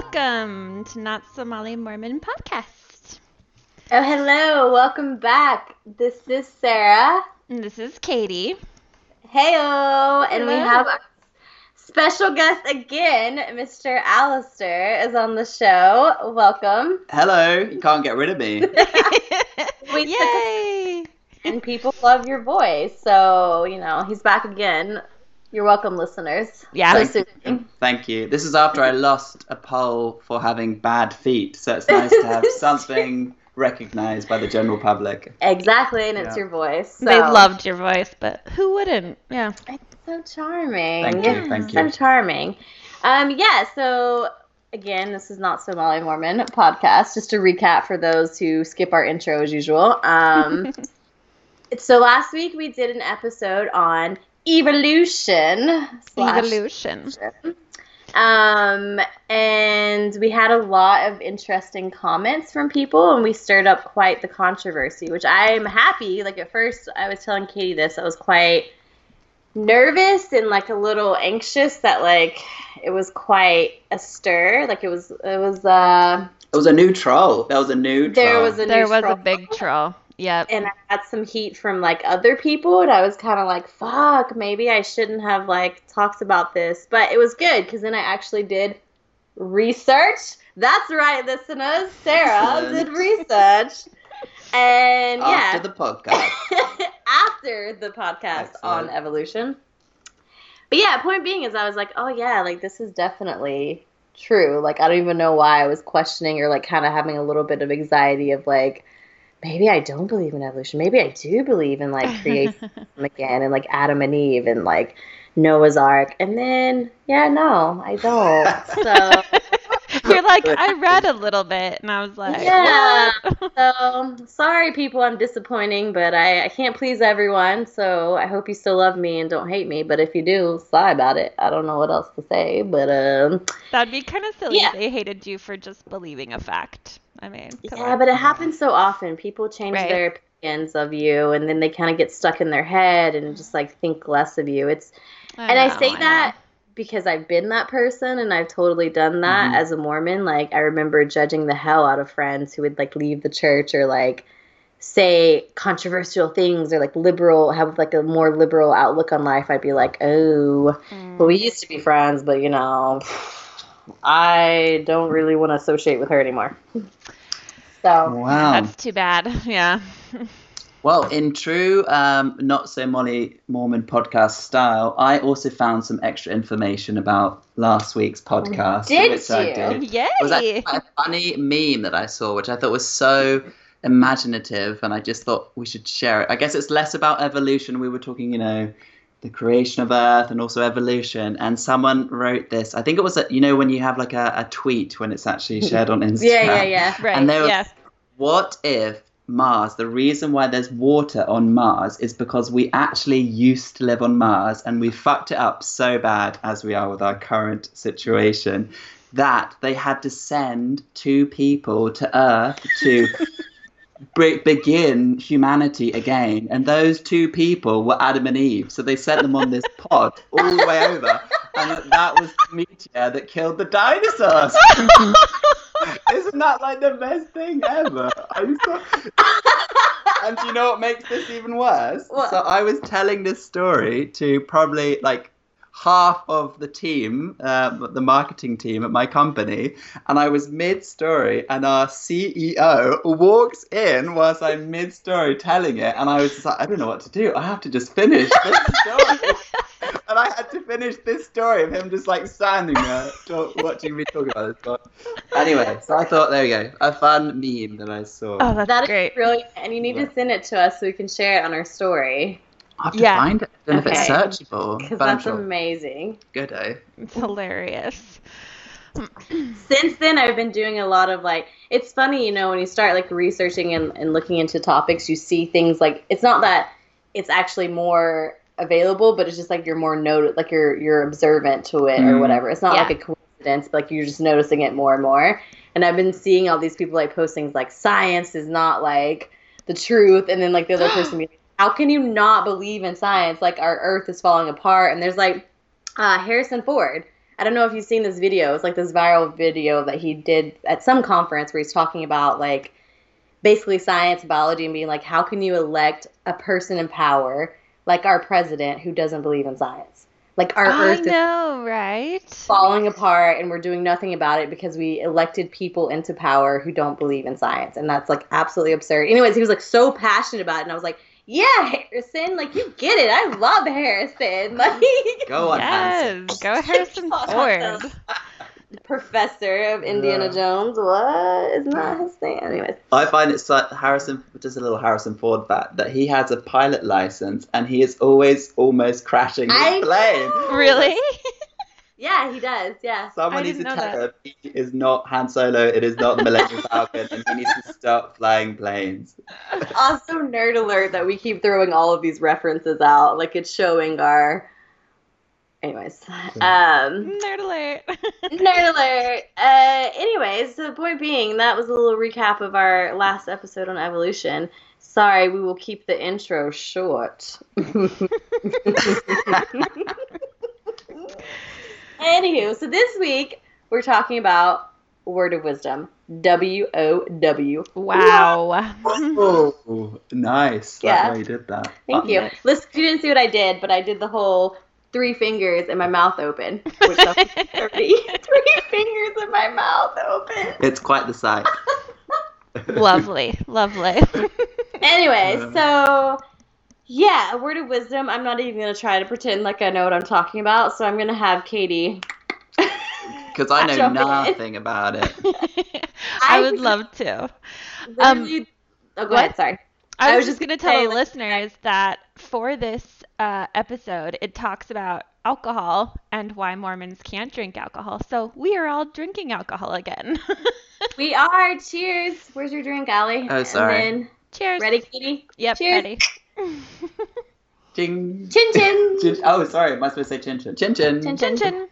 Welcome to Not So Molly Mormon Podcast. Oh, hello. Welcome back. This is Sarah. And this is Katie. Heyo. And we have our special guest again, Mr. Alistair is on the show. Welcome. Hello, you can't get rid of me. We took Yay! And people love your voice. So, you know, he's back again. You're welcome, listeners. Yeah. So Thank soothing. you. Thank you. This is after I lost a poll for having bad feet, so it's nice to have something recognized by the general public. Exactly, and it's your voice. So. They loved your voice, but who wouldn't? Yeah. It's so charming. Thank you, thank you. So charming. Um, yeah, so again, this is not so Molly Mormon podcast. Just to recap for those who skip our intro as usual. Um, so last week we did an episode on evolution. slash Evolution. um, and we had a lot of interesting comments from people, and we stirred up quite the controversy, which I'm happy. Like at first, I was telling Katie this, I was quite nervous and like a little anxious that like it was quite a stir. Like it was, it was. uh It was a new troll. That was a new There troll. was a There new was a big troll. Yep. and I had some heat from like other people, and I was kind of like, "Fuck, maybe I shouldn't have like talked about this." But it was good because then I actually did research. That's right, listeners. Sarah did research, and yeah, After the podcast. after the podcast on evolution. But yeah, point being is I was like, "Oh yeah, like this is definitely." True. Like I don't even know why I was questioning or like kind of having a little bit of anxiety of like maybe I don't believe in evolution. Maybe I do believe in like creation again and like Adam and Eve and like Noah's Ark. And then, yeah, no, I don't. So, You're like, I read a little bit, and I was like, Yeah. what? so sorry, people, I'm disappointing, but I, I can't please everyone. So I hope you still love me and don't hate me. But if you do, sorry about it. I don't know what else to say. But um, That'd be kind of silly. Yeah. if They hated you for just believing a fact. I mean, yeah, on. but it happens so often. People change Right. their opinions of you, and then they kind of get stuck in their head and just like think less of you. It's and I say know. that because I've been that person and I've totally done that Mhm. as a Mormon. Like I remember judging the hell out of friends who would like leave the church or like say controversial things or like liberal have like a more liberal outlook on life. I'd be like, oh, Mm. well, we used to be friends, but you know, I don't really want to associate with her anymore. So wow. That's too bad. Yeah. Well, in true um, not so Molly Mormon podcast style, I also found some extra information about last week's podcast. Did which I you? did. Yay. It was actually a funny meme that I saw, which I thought was so imaginative, and I just thought we should share it. I guess it's less about evolution. We were talking, you know, the creation of Earth and also evolution. And someone wrote this. I think it was, a, you know, when you have like a, a tweet when it's actually shared on Instagram. yeah, yeah, yeah. right. and there was- yeah. What if Mars, the reason why there's water on Mars is because we actually used to live on Mars and we fucked it up so bad as we are with our current situation that they had to send two people to Earth to be- begin humanity again. And those two people were Adam and Eve. So they sent them on this pod all the way over. And that was the meteor that killed the dinosaurs. Isn't that like the best thing ever? So... and do you know what makes this even worse? What? So I was telling this story to probably like half of the team, uh, the marketing team at my company, and I was mid-story, and our CEO walks in whilst I'm mid-story telling it, and I was just like, I don't know what to do. I have to just finish this story. And I had to finish this story of him just like standing there talk, watching me talk about this. But anyway, so I thought, there we go, a fun meme that I saw. Oh, that's That is great. brilliant, and you need to send it to us so we can share it on our story I have to yeah. find it. I don't know if it's searchable, because but I'm that's sure. amazing. Good, eh? It's hilarious. Since then, I've been doing a lot of like. It's funny, you know, when you start like researching and, and looking into topics, you see things like it's not that it's actually more available, but it's just like you're more noted, like you're you're observant to it or Mm. whatever. It's not Yeah. like a coincidence, but like you're just noticing it more and more. And I've been seeing all these people like post things like science is not like the truth, and then like the other person be like, how can you not believe in science? Like our Earth is falling apart, and there's like uh, Harrison Ford. I don't know if you've seen this video. It's like this viral video that he did at some conference where he's talking about like basically science, biology, and being like, how can you elect a person in power like our president who doesn't believe in science? Like our I Earth is know, right? falling apart and we're doing nothing about it because we elected people into power who don't believe in science and that's like absolutely absurd anyways he was like so passionate about it and i was like yeah harrison like you get it i love harrison like Go on, Hanson. Yes, go Harrison Ford. professor of indiana Yeah. jones what is not his thing anyways I find it's like Harrison, just a little Harrison Ford fact, that he has a pilot license and he is always almost crashing his I plane. know. Really? Yeah he does yeah Someone needs to tell that. him he is not Han Solo, it is not the Millennium Falcon, and he needs to stop flying planes. also nerd alert that we keep throwing all of these references out like it's showing our anyways um Nerd alert. Nerd alert. Uh, anyways, the point being, that was a little recap of our last episode on evolution. Sorry, we will keep the intro short. Anywho, so this week we're talking about word of wisdom. W O W. wow. Oh, nice. Yeah. That's why you did that. Thank Uh, you. Nice. Listen, you didn't see what I did, but I did the whole three fingers and my mouth open. Which that's 30. three fingers and my mouth open. It's quite the sight. lovely, lovely. Anyway, Yeah. so yeah, a word of wisdom. I'm not even gonna try to pretend like I know what I'm talking about, so I'm gonna have Katie. Because I know Jump in. nothing about it. I I would love to. Um, oh, go what? ahead. Sorry. I, I was, was just just going to gonna tell say, the like- listeners that for this uh, episode, it talks about alcohol and why Mormons can't drink alcohol. So we are all drinking alcohol again. We are. Cheers. Where's your drink, Allie? Oh, sorry. And then, Cheers. ready, Katie? Yep, Cheers. ready. Ching. Chin chin. Chin- Oh, sorry. Am I supposed to say chin chin? Chin chin. Chin Chin chin.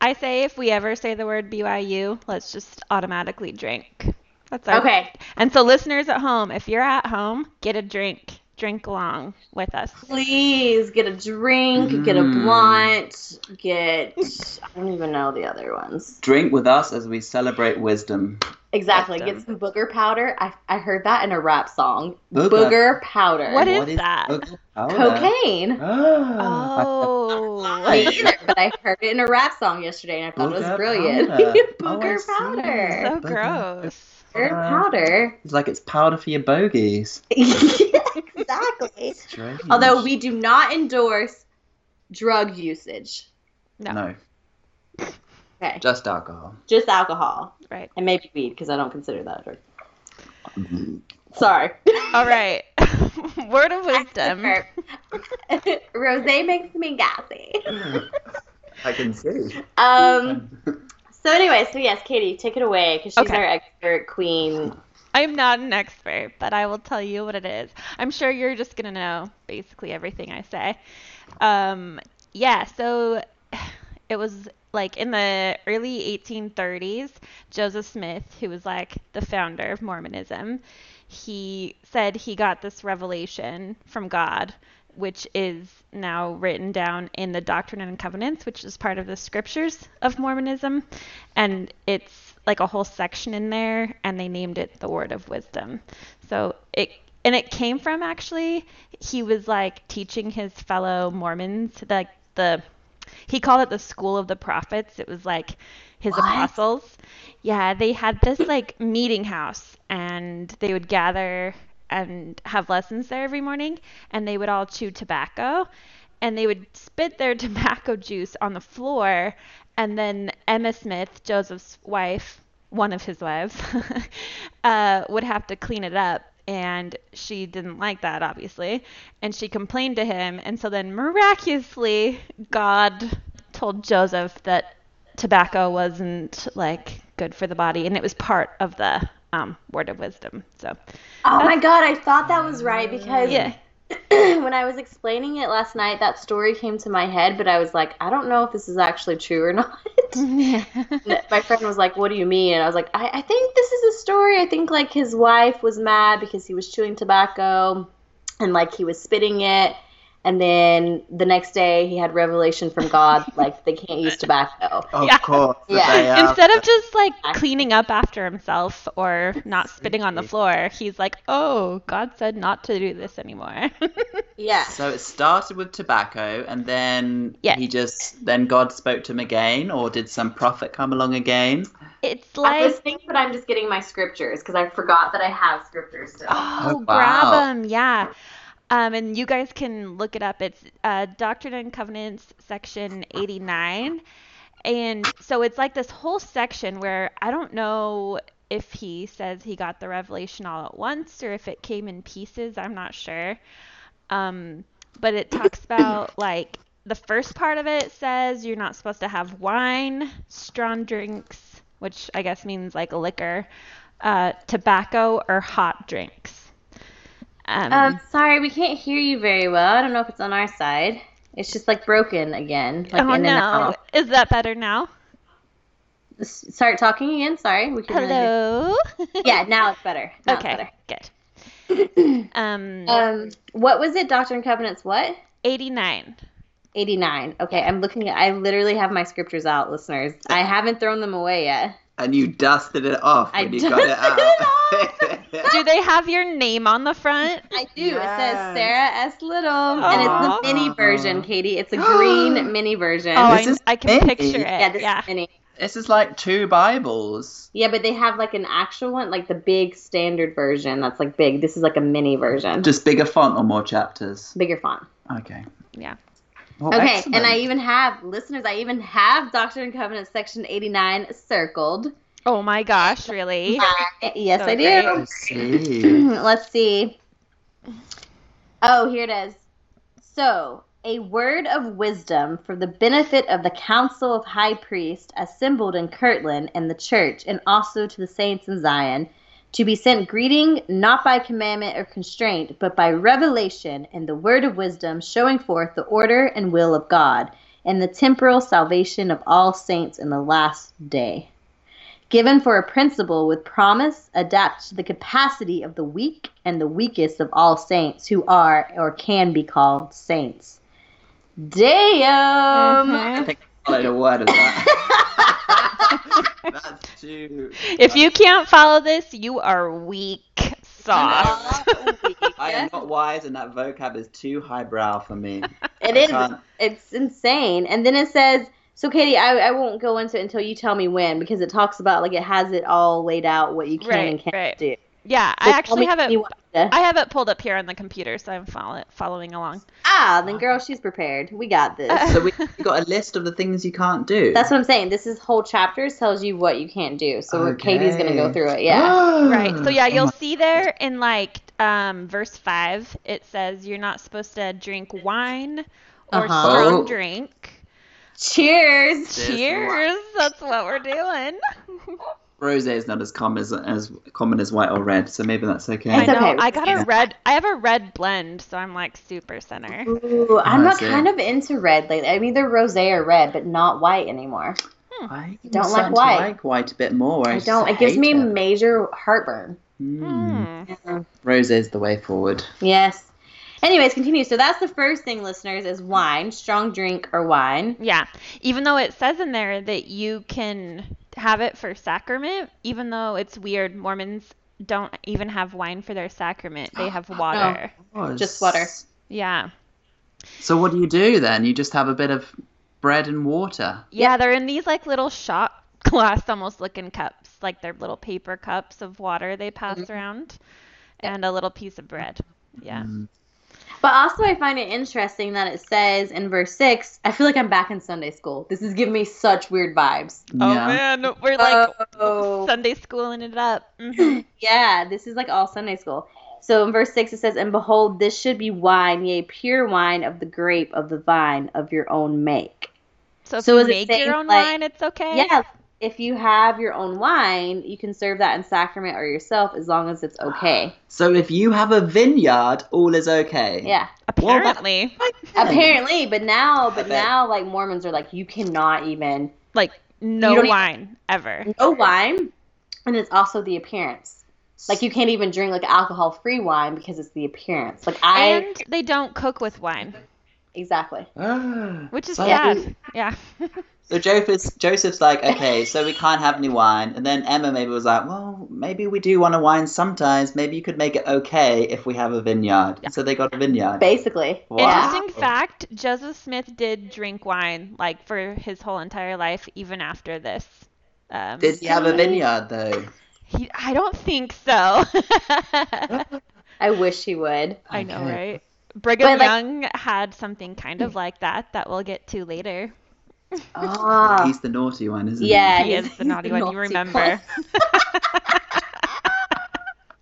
I say if we ever say the word BYU, let's just automatically drink. That's our Okay. And so, listeners at home, if you're at home, get a drink. Drink along with us. Please get a drink, get a Mm. blunt, get I don't even know the other ones. Drink with us as we celebrate wisdom. Exactly. Get some booger powder. I I heard that in a rap song. Booger. Booger powder. What is that? Cocaine. Ah. Oh. Me either, but I heard it in a rap song yesterday and I thought it was brilliant. powder. Oh, Booger see. powder. So Booger. gross. Booger Uh, powder. It's like it's powder for your bogies. exactly. Strange. Although we do not endorse drug usage. No. No, Okay. just alcohol. Just alcohol. Right. And maybe weed, because I don't consider that a drug. Sorry. All right. Word of wisdom. Rose makes me gassy. I can see. Um. So anyway, so yes, Katie, take it away because she's Okay. our expert queen. I'm not an expert, but I will tell you what it is. I'm sure you're just going to know basically everything I say. Um, yeah, so it was like in the early 1830s, Joseph Smith, who was like the founder of Mormonism, he said he got this revelation from God, which is now written down in the Doctrine and Covenants, which is part of the scriptures of Mormonism. And it's like a whole section in there, and they named it the Word of Wisdom. So it and it came from actually he was like teaching his fellow Mormons like the he called it the school of the prophets. It was like his What? apostles. Yeah, they had this like meeting house and they would gather and have lessons there every morning and they would all chew tobacco and they would spit their tobacco juice on the floor and then Emma Smith, Joseph's wife, one of his wives, uh, would have to clean it up and she didn't like that obviously. And she complained to him. And so then miraculously god told joseph that tobacco wasn't like good for the body. And it was part of the um, word of wisdom. So Oh my god, I thought that was right because yeah when I was explaining it last night, that story came to my head, but I was like, I don't know if this is actually true or not. My friend was like, "What do you mean?" And I was like, I, "I think this is a story. I think like his wife was mad because he was chewing tobacco, and like he was spitting it, And then the next day, he had revelation from God, like they can't use tobacco. Of Yeah. course. Yeah. Instead of just like cleaning up after himself or not spitting on the floor, he's like, "Oh, God said not to do this anymore." Yeah. So it started with tobacco, and then Yes. he just then God spoke to him again, or did some prophet come along again? it's like I like was thinking, but I'm just getting my scriptures because I forgot that I have scriptures still. Oh, Oh, grab them, yeah. Um, and you guys can look it up. It's uh, Doctrine and Covenants, section 89. And so it's like this whole section where I don't know if he says he got the revelation all at once or if it came in pieces. I'm not sure. Um, but it talks about like the first part of it says you're not supposed to have wine, strong drinks, which I guess means like liquor, uh, tobacco, or hot drinks. Um, Um, sorry, we can't hear you very well. I don't know if it's on our side. It's just like broken again. Like oh in no, and out. is that better now? S- Start talking again. Sorry. We can Hello. hear- Yeah, now it's better. Now it's okay, better. good. Um, Um, what was it? Doctrine and Covenants. What? 89. 89. Okay, I'm looking at. I literally have my scriptures out, listeners. I haven't thrown them away yet. And you dusted it off I when you got dusted it out. Do they have your name on the front? I do. It says Sarah S. Little, and it's the mini version, Katie. It's a green mini version. Oh, This I, is I can mini. picture it. yeah, this yeah. is mini. this is like two Bibles. Yeah, but they have like an actual one, like the big standard version. That's like big. This is like a mini version, Just bigger font or more chapters? bigger font. Okay. Yeah. Well, Okay, excellent. and I even have listeners. I even have Doctrine and Covenants section 89 circled. Oh my gosh, really? Uh, yes, So I great. do. See. Let's see. Oh, here it is. So, a word of wisdom for the benefit of the council of high priests assembled in Kirtland and the church, and also to the saints in Zion, to be sent greeting not by commandment or constraint, but by revelation and the word of wisdom, showing forth the order and will of God, and the temporal salvation of all saints in the last day given for a principle with promise adapted to the capacity of the weak and the weakest of all saints who are or can be called saints. Damn! Mhm. I think I followed a word of that. That's too. If you can't follow this, you are weak sauce. I am not wise, and that vocab is too highbrow for me. It I is. can't- It's insane. And then it says, so Katie, I, I won't go into it until you tell me when because it talks about like it has it all laid out what you can Right, and can't right. do. Yeah, So I actually have when it. to- I have it pulled up here on the computer, so I'm follow, following along. Ah, then girl, she's prepared. We got this. So we we got a list of the things you can't do. That's what I'm saying. This is whole chapters tells you what you can't do. So we're Katie's gonna go through it. Yeah. Right. So yeah, Oh you'll my- see there in like um, verse five, it says you're not supposed to drink wine or Uh-huh. strong Oh. drink. Cheers. Cheers. Cheers. That's what we're doing. Rosé is not as common as as common as white or red, so maybe that's okay. I know. okay. I got a red. I have a red blend, so I'm like super center. Ooh, I'm I not kind of into red lately. I'm either rosé or red, but not white anymore. I Don't like starting to white. like white a bit more. I just don't. It gives me it. major heartburn. Mm. Hmm. Rosé is the way forward. Yes. Anyways, continue. So that's the first thing, listeners, is wine, strong drink or wine. Yeah. Even though it says in there that you can have it for sacrament, even though it's weird, Mormons don't even have wine for their sacrament. They have water. Just water. Yeah. So what do you do then? You just have a bit of bread and water. Yeah, they're in these like little shot glass almost looking cups, like they're little paper cups of water they pass Mhm. around and a little piece of bread. Yeah. Mm. But also, I find it interesting that it says in verse 6, I feel like I'm back in Sunday school. This is giving me such weird vibes. Oh yeah. man, we're like oh, Sunday schooling it up. Mhm. yeah, this is like all Sunday school. So in verse 6, it says, And behold, this should be wine, yea, pure wine of the grape of the vine of your own make. So if So you is it make saying, your own like- wine, it's okay. Yeah, if you have your own wine, you can serve that in sacrament or yourself as long as it's ah. okay. So if you have a vineyard, all is okay. Yeah. Well, that- Apparently, Apparently, but now, but now, like Mormons are like, you cannot even like no You don't even- wine ever. no wine, and it's also the appearance. Like you can't even drink like alcohol-free wine because it's the appearance. Like I, And they don't cook with wine. Exactly. Ah, Which is so- sad. Yeah. So Joseph's, Joseph's like, okay, so we can't have any wine. And then Emma maybe was like, well, maybe we do want a wine sometimes. Maybe you could make it okay if we have a vineyard. And so they got a vineyard. Basically. Wow. Interesting fact Joseph Smith did drink wine like for his whole entire life, even after this. Um, Did he have a vineyard though? he, I don't think so. I wish he would. I know, Okay. right? Brigham But, like- Young had something kind of like that that we'll get to later. Ah. He's the naughty one, isn't he? Yeah. he he's- is the naughty the one. You remember?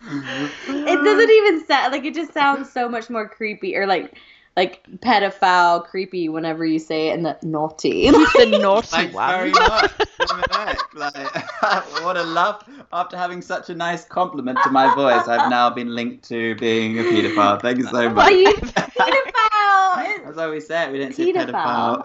It doesn't even sound like it just sounds so much more creepy or like like pedophile creepy whenever you say it and the naughty. He's the naughty Thanks one. very much. like, what a love. After having such a nice compliment to my voice, I've now been linked to being a paedophile. Thank you so Well, much. you pedophile. That's why we say it. We didn't say Pedophile.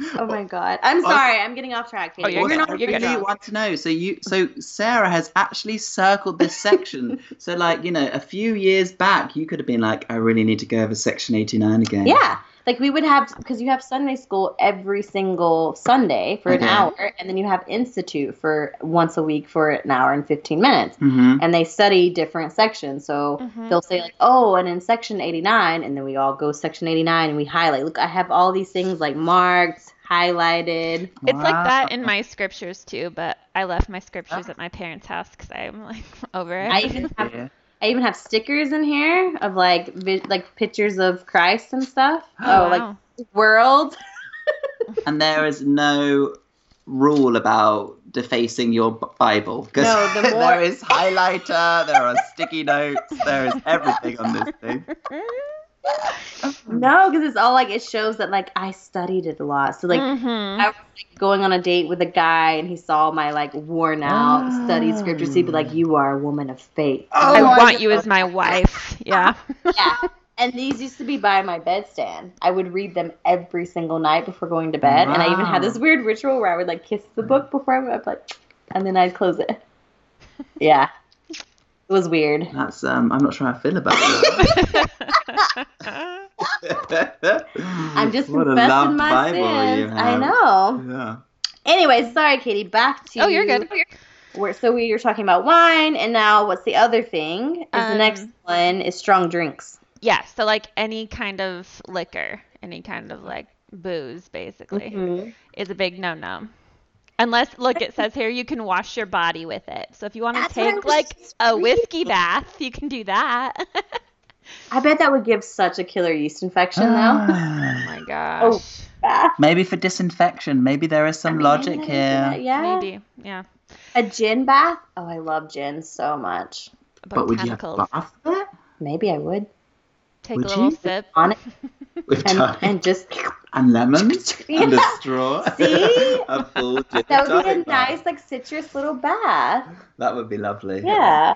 Pedophile. Oh my god. I'm sorry. I'm getting off track. Oh, Katie. Oh, you're We're not I You're good. really want to know. So you, so Sarah has actually circled this section. so like, you know, a few years back, you could have been like, I really need to go over section eighty nine again. Yeah. Like we would have because you have Sunday school every single Sunday for an hour, and then you have institute for once a week for an hour and fifteen minutes. Mm-hmm. And they study different sections. So Mhm. they'll say like, oh, and in section eighty nine, and then we all go section eighty nine and we highlight. Look, I have all these things like marked, highlighted. It's like that in my scriptures too, but I left my scriptures at my parents' house because I'm like over it. I even have Yeah. I even have stickers in here of like vi- like pictures of Christ and stuff. Oh, Oh, like world. And there is no rule about defacing your Bible because No, the more- there is highlighter, there are sticky notes, there is everything on this thing. No, because it's all like it shows that like I studied it a lot. So like Mhm. I was like, going on a date with a guy and he saw my like worn out studied scriptures. He'd be like, "You are a woman of faith." Oh I my want you as my wife. Yeah. yeah. And these used to be by my bedstand. I would read them every single night before going to bed. And I even had this weird ritual where I would like kiss the book before I went up, like, and then I'd close it. Yeah. It was weird. That's um, I'm not sure how I feel about that. I'm just what a confessing my Bible you sins. I know. Yeah. Anyway, sorry, Katie. Back to Oh, you're good. We're, so we were talking about wine, and now what's the other thing? Is the Um, next one is strong drinks. yeah. So like any kind of liquor, any kind of like booze, basically, Mhm. is a big no-no. Unless, look, it says here you can wash your body with it. So if you want to That's what I take like a whiskey bath, you can do that. I bet that would give such a killer yeast infection, though. oh my gosh. Oh. Ah, Maybe for disinfection. Maybe there is some maybe logic that is here. it, Yeah. Maybe. Yeah. A gin bath? Oh, I love gin so much. But would you have bath it? Maybe I would. Take Would a little you? sip. On it With and, thyme and just. and lemons and a straw. See? a full That would be a tonic nice, like, citrus little bath. That would be lovely. Yeah.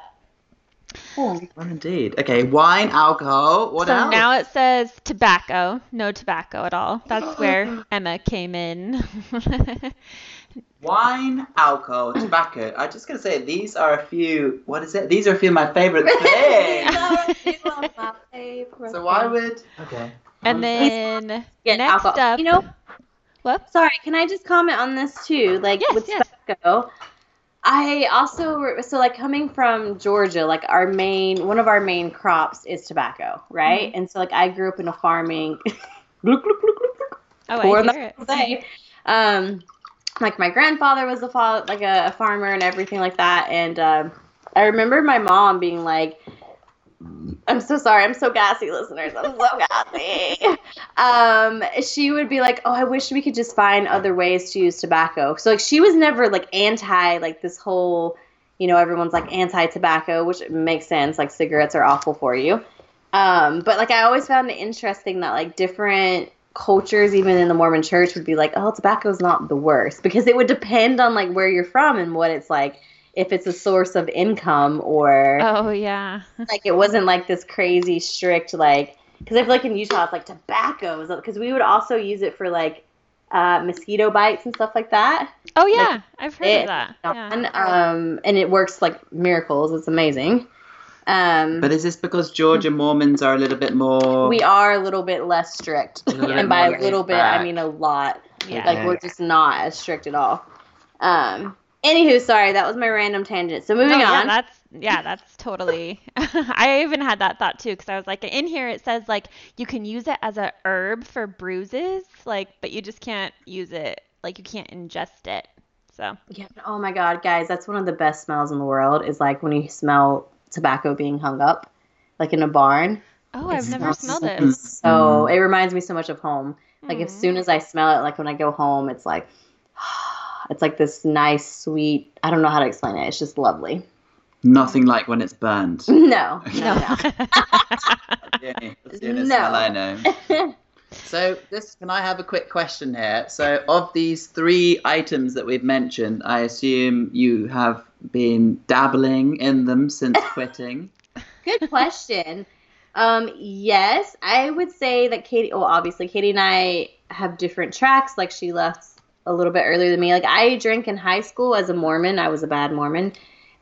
Oh. Indeed. Okay, wine, alcohol. What so else? now it says tobacco. No tobacco at all. That's where Emma came in. Wine, alcohol, tobacco. I'm just gonna say these are a few. What is it? These are a few of my favorite things. so why would? Okay. and then Get next alcohol. up, You know, what? sorry, can I just comment on this too? Like Yes, with yes. tobacco, I also so like coming from Georgia, like our main one of our main crops is tobacco, right? Mm-hmm. And so like I grew up in a farming. Oh, I that hear it. say. Um, like my grandfather was a fa- like a, farmer and everything like that, and um, I remember my mom being like, "I'm so sorry, I'm so gassy, listeners, I'm so gassy." um, she would be like, "Oh, I wish we could just find other ways to use tobacco." So like she was never like anti like this whole, you know, everyone's like anti tobacco, which makes sense. Like cigarettes are awful for you. Um, but like I always found it interesting that like different cultures, even in the Mormon church, would be like, oh, tobacco is not the worst because it would depend on like where you're from and what it's like. If it's a source of income or Oh yeah. like it wasn't like this crazy strict like because I feel like in Utah it's like tobacco because we would also use it for like uh, mosquito bites and stuff like that. Oh yeah. I've heard it of that. Yeah. And, um, and it works like miracles. It's amazing. Um, But is this because Georgia Mormons are a little bit more? we are a little bit less strict, little bit and by a little laid bit, I mean a lot. Yeah. Like we're just not as strict at all. Um. Anywho, sorry, that was my random tangent. So moving No, yeah, on. that's yeah, that's totally. I even had that thought too because I was like, in here it says like you can use it as a herb for bruises, like, but you just can't use it, like you can't ingest it. So Yeah. Oh my God, guys, that's one of the best smells in the world. Is like when you smell tobacco being hung up, like in a barn. oh, I've never smelled it. Mm. So it reminds me so much of home. Like as Mm. soon as I smell it, like when I go home, it's like it's like this nice, sweet. I don't know how to explain it. It's just lovely. Nothing like when it's burned. No, no, No. no. Yeah, that's the only No. I know. So this can I have a quick question here? So of these three items that we've mentioned, I assume you have been dabbling in them since quitting. Good question. Um, yes, I would say that Katie. Well, obviously, Katie and I have different tracks. Like she left a little bit earlier than me. Like I drank in high school as a Mormon. I was a bad Mormon,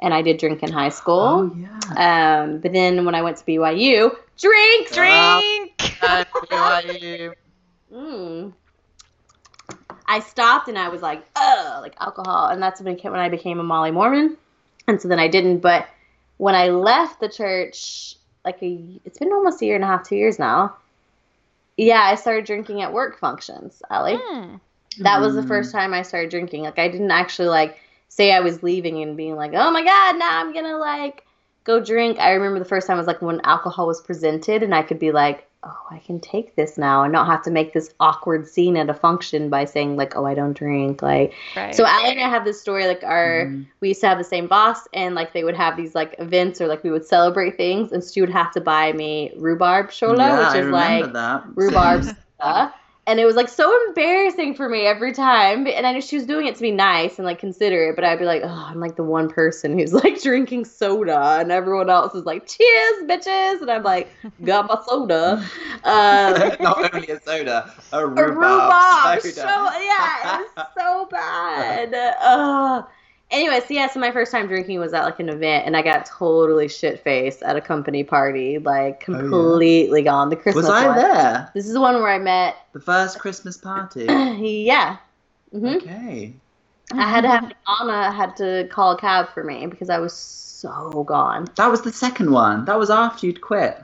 and I did drink in high school. Oh yeah. Um, but then when I went to BYU, drink, Drink. Mm. I stopped and I was like, oh, like alcohol. And that's when, when I became a Molly Mormon. And so then I didn't. But when I left the church, like a, it's been almost a year and a half, two years now. Yeah, I started drinking at work functions, Allie. Mm. That was the Mm. first time I started drinking. Like I didn't actually like say I was leaving and being like, "Oh my god, now I'm going to like go drink." I remember the first time was like when alcohol was presented and I could be like, "Oh, I can take this now and not have to make this awkward scene at a function by saying like, "Oh, I don't drink." Like Right. so Allie and I have this story like our Mhm. we used to have the same boss and like they would have these like events or like we would celebrate things and she would have to buy me rhubarb shola, yeah, which is remember like that. rhubarb soda. And it was like so embarrassing for me every time. And I knew she was doing it to be nice and like considerate, but I'd be like, oh, I'm like the one person who's like drinking soda, and everyone else is like, cheers, bitches. And I'm like, got my soda. Uh, Not only a soda, a a rhubarb, rhubarb. soda. So, yeah, it's so bad. Uh, anyway, so yeah, so my first time drinking was at like an event, and I got totally shit faced at a company party, like Oh, yeah. completely gone. The Christmas Was I one. there? This is the one where I met. The first Christmas party. yeah. hmm Okay. I had to have Anna had to call a cab for me because I was so gone. That was the second one. That was after you'd quit.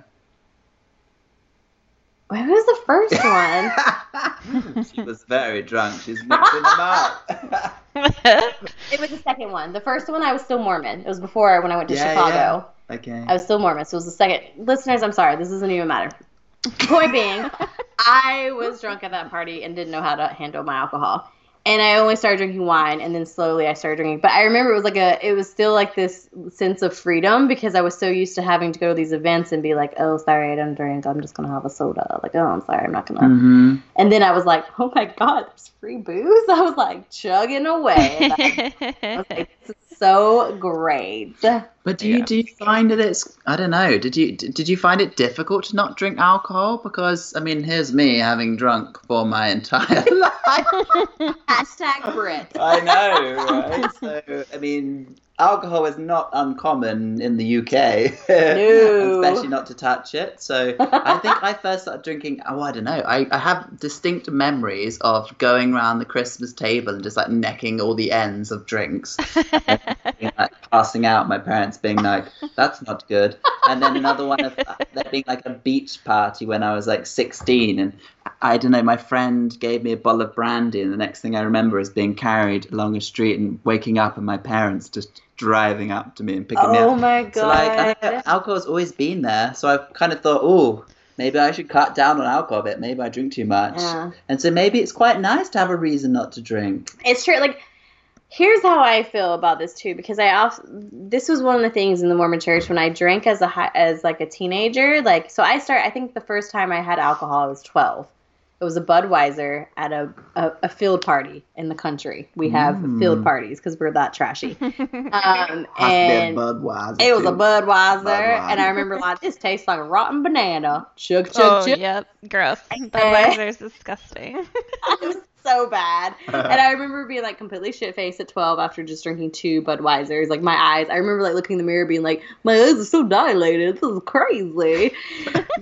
Where was the first one? she was very drunk. She's mixing them up. it was the second one. The first one I was still Mormon. It was before when I went to Yeah, Chicago. okay. I was still Mormon, so it was the second. Listeners, I'm sorry. This doesn't even matter. Point being, I was drunk at that party and didn't know how to handle my alcohol. And I only started drinking wine, and then slowly I started drinking. But I remember it was like a, it was still like this sense of freedom because I was so used to having to go to these events and be like, oh, sorry, I don't drink. I'm just gonna have a soda. Like, oh, I'm sorry, I'm not gonna. hmm And then I was like, oh my god, there's free booze. I was like chugging away. I was like, this is so great. But do you Yeah. do you find that it's I don't know did you did you find it difficult to not drink alcohol because I mean here's me having drunk for my entire life Hashtag Brit. I know right so I mean alcohol is not uncommon in the UK No. especially not to touch it so I think I first started drinking oh I don't know I, I have distinct memories of going around the Christmas table and just like necking all the ends of drinks like, passing out, my parents being like, "That's not good." And then another one of there being like a beach party when I was like 16, and I don't know. My friend gave me a bottle of brandy, and the next thing I remember is being carried along a street and waking up, and my parents just driving up to me and picking me up. Oh my god. So like, I alcohol's always been there. So I've kind of thought, oh. Maybe I should cut down on alcohol a bit. Maybe I drink too much. Yeah. And so maybe it's quite nice to have a reason not to drink. It's true. Like, here's how I feel about this too, because I also this was one of the things in the Mormon Church when I drank as a as like a teenager. Like, so I start. I think the first time I had alcohol, I was 12, It was a Budweiser at a, a, a field party in the country. We have Mm. field parties because we're that trashy. Um, Has to be a and Budweiser. it was a. Budweiser, Budweiser. and I remember like this tastes like a rotten banana. Chug chug oh, chug. yep. Gross. Budweiser's disgusting. it was so bad. And I remember being like completely shit faced at 12 after just drinking two Budweisers. Like my eyes, I remember like looking in the mirror being like, my eyes are so dilated. This is crazy.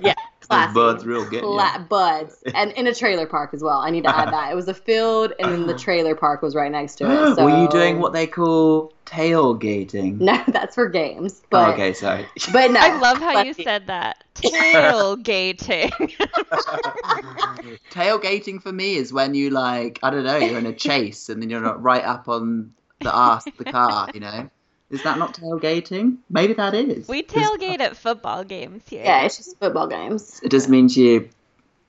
yeah, Those classy. buds real good. Cla- buds. And in a trailer park as well. I need to add that. It was a field, and then the trailer park was right next to it. So... Were you doing what they call tailgating? No, that's for games. Oh, but, oh, okay, sorry. but no. I love how you said that. Tailgating. Tailgating for me is when you like, I don't know, you're in a chase and then you're not right up on the arse of the car, you know? Is that not tailgating? Maybe that is. We tailgate at football games here. Yeah, it's just football games. It just means you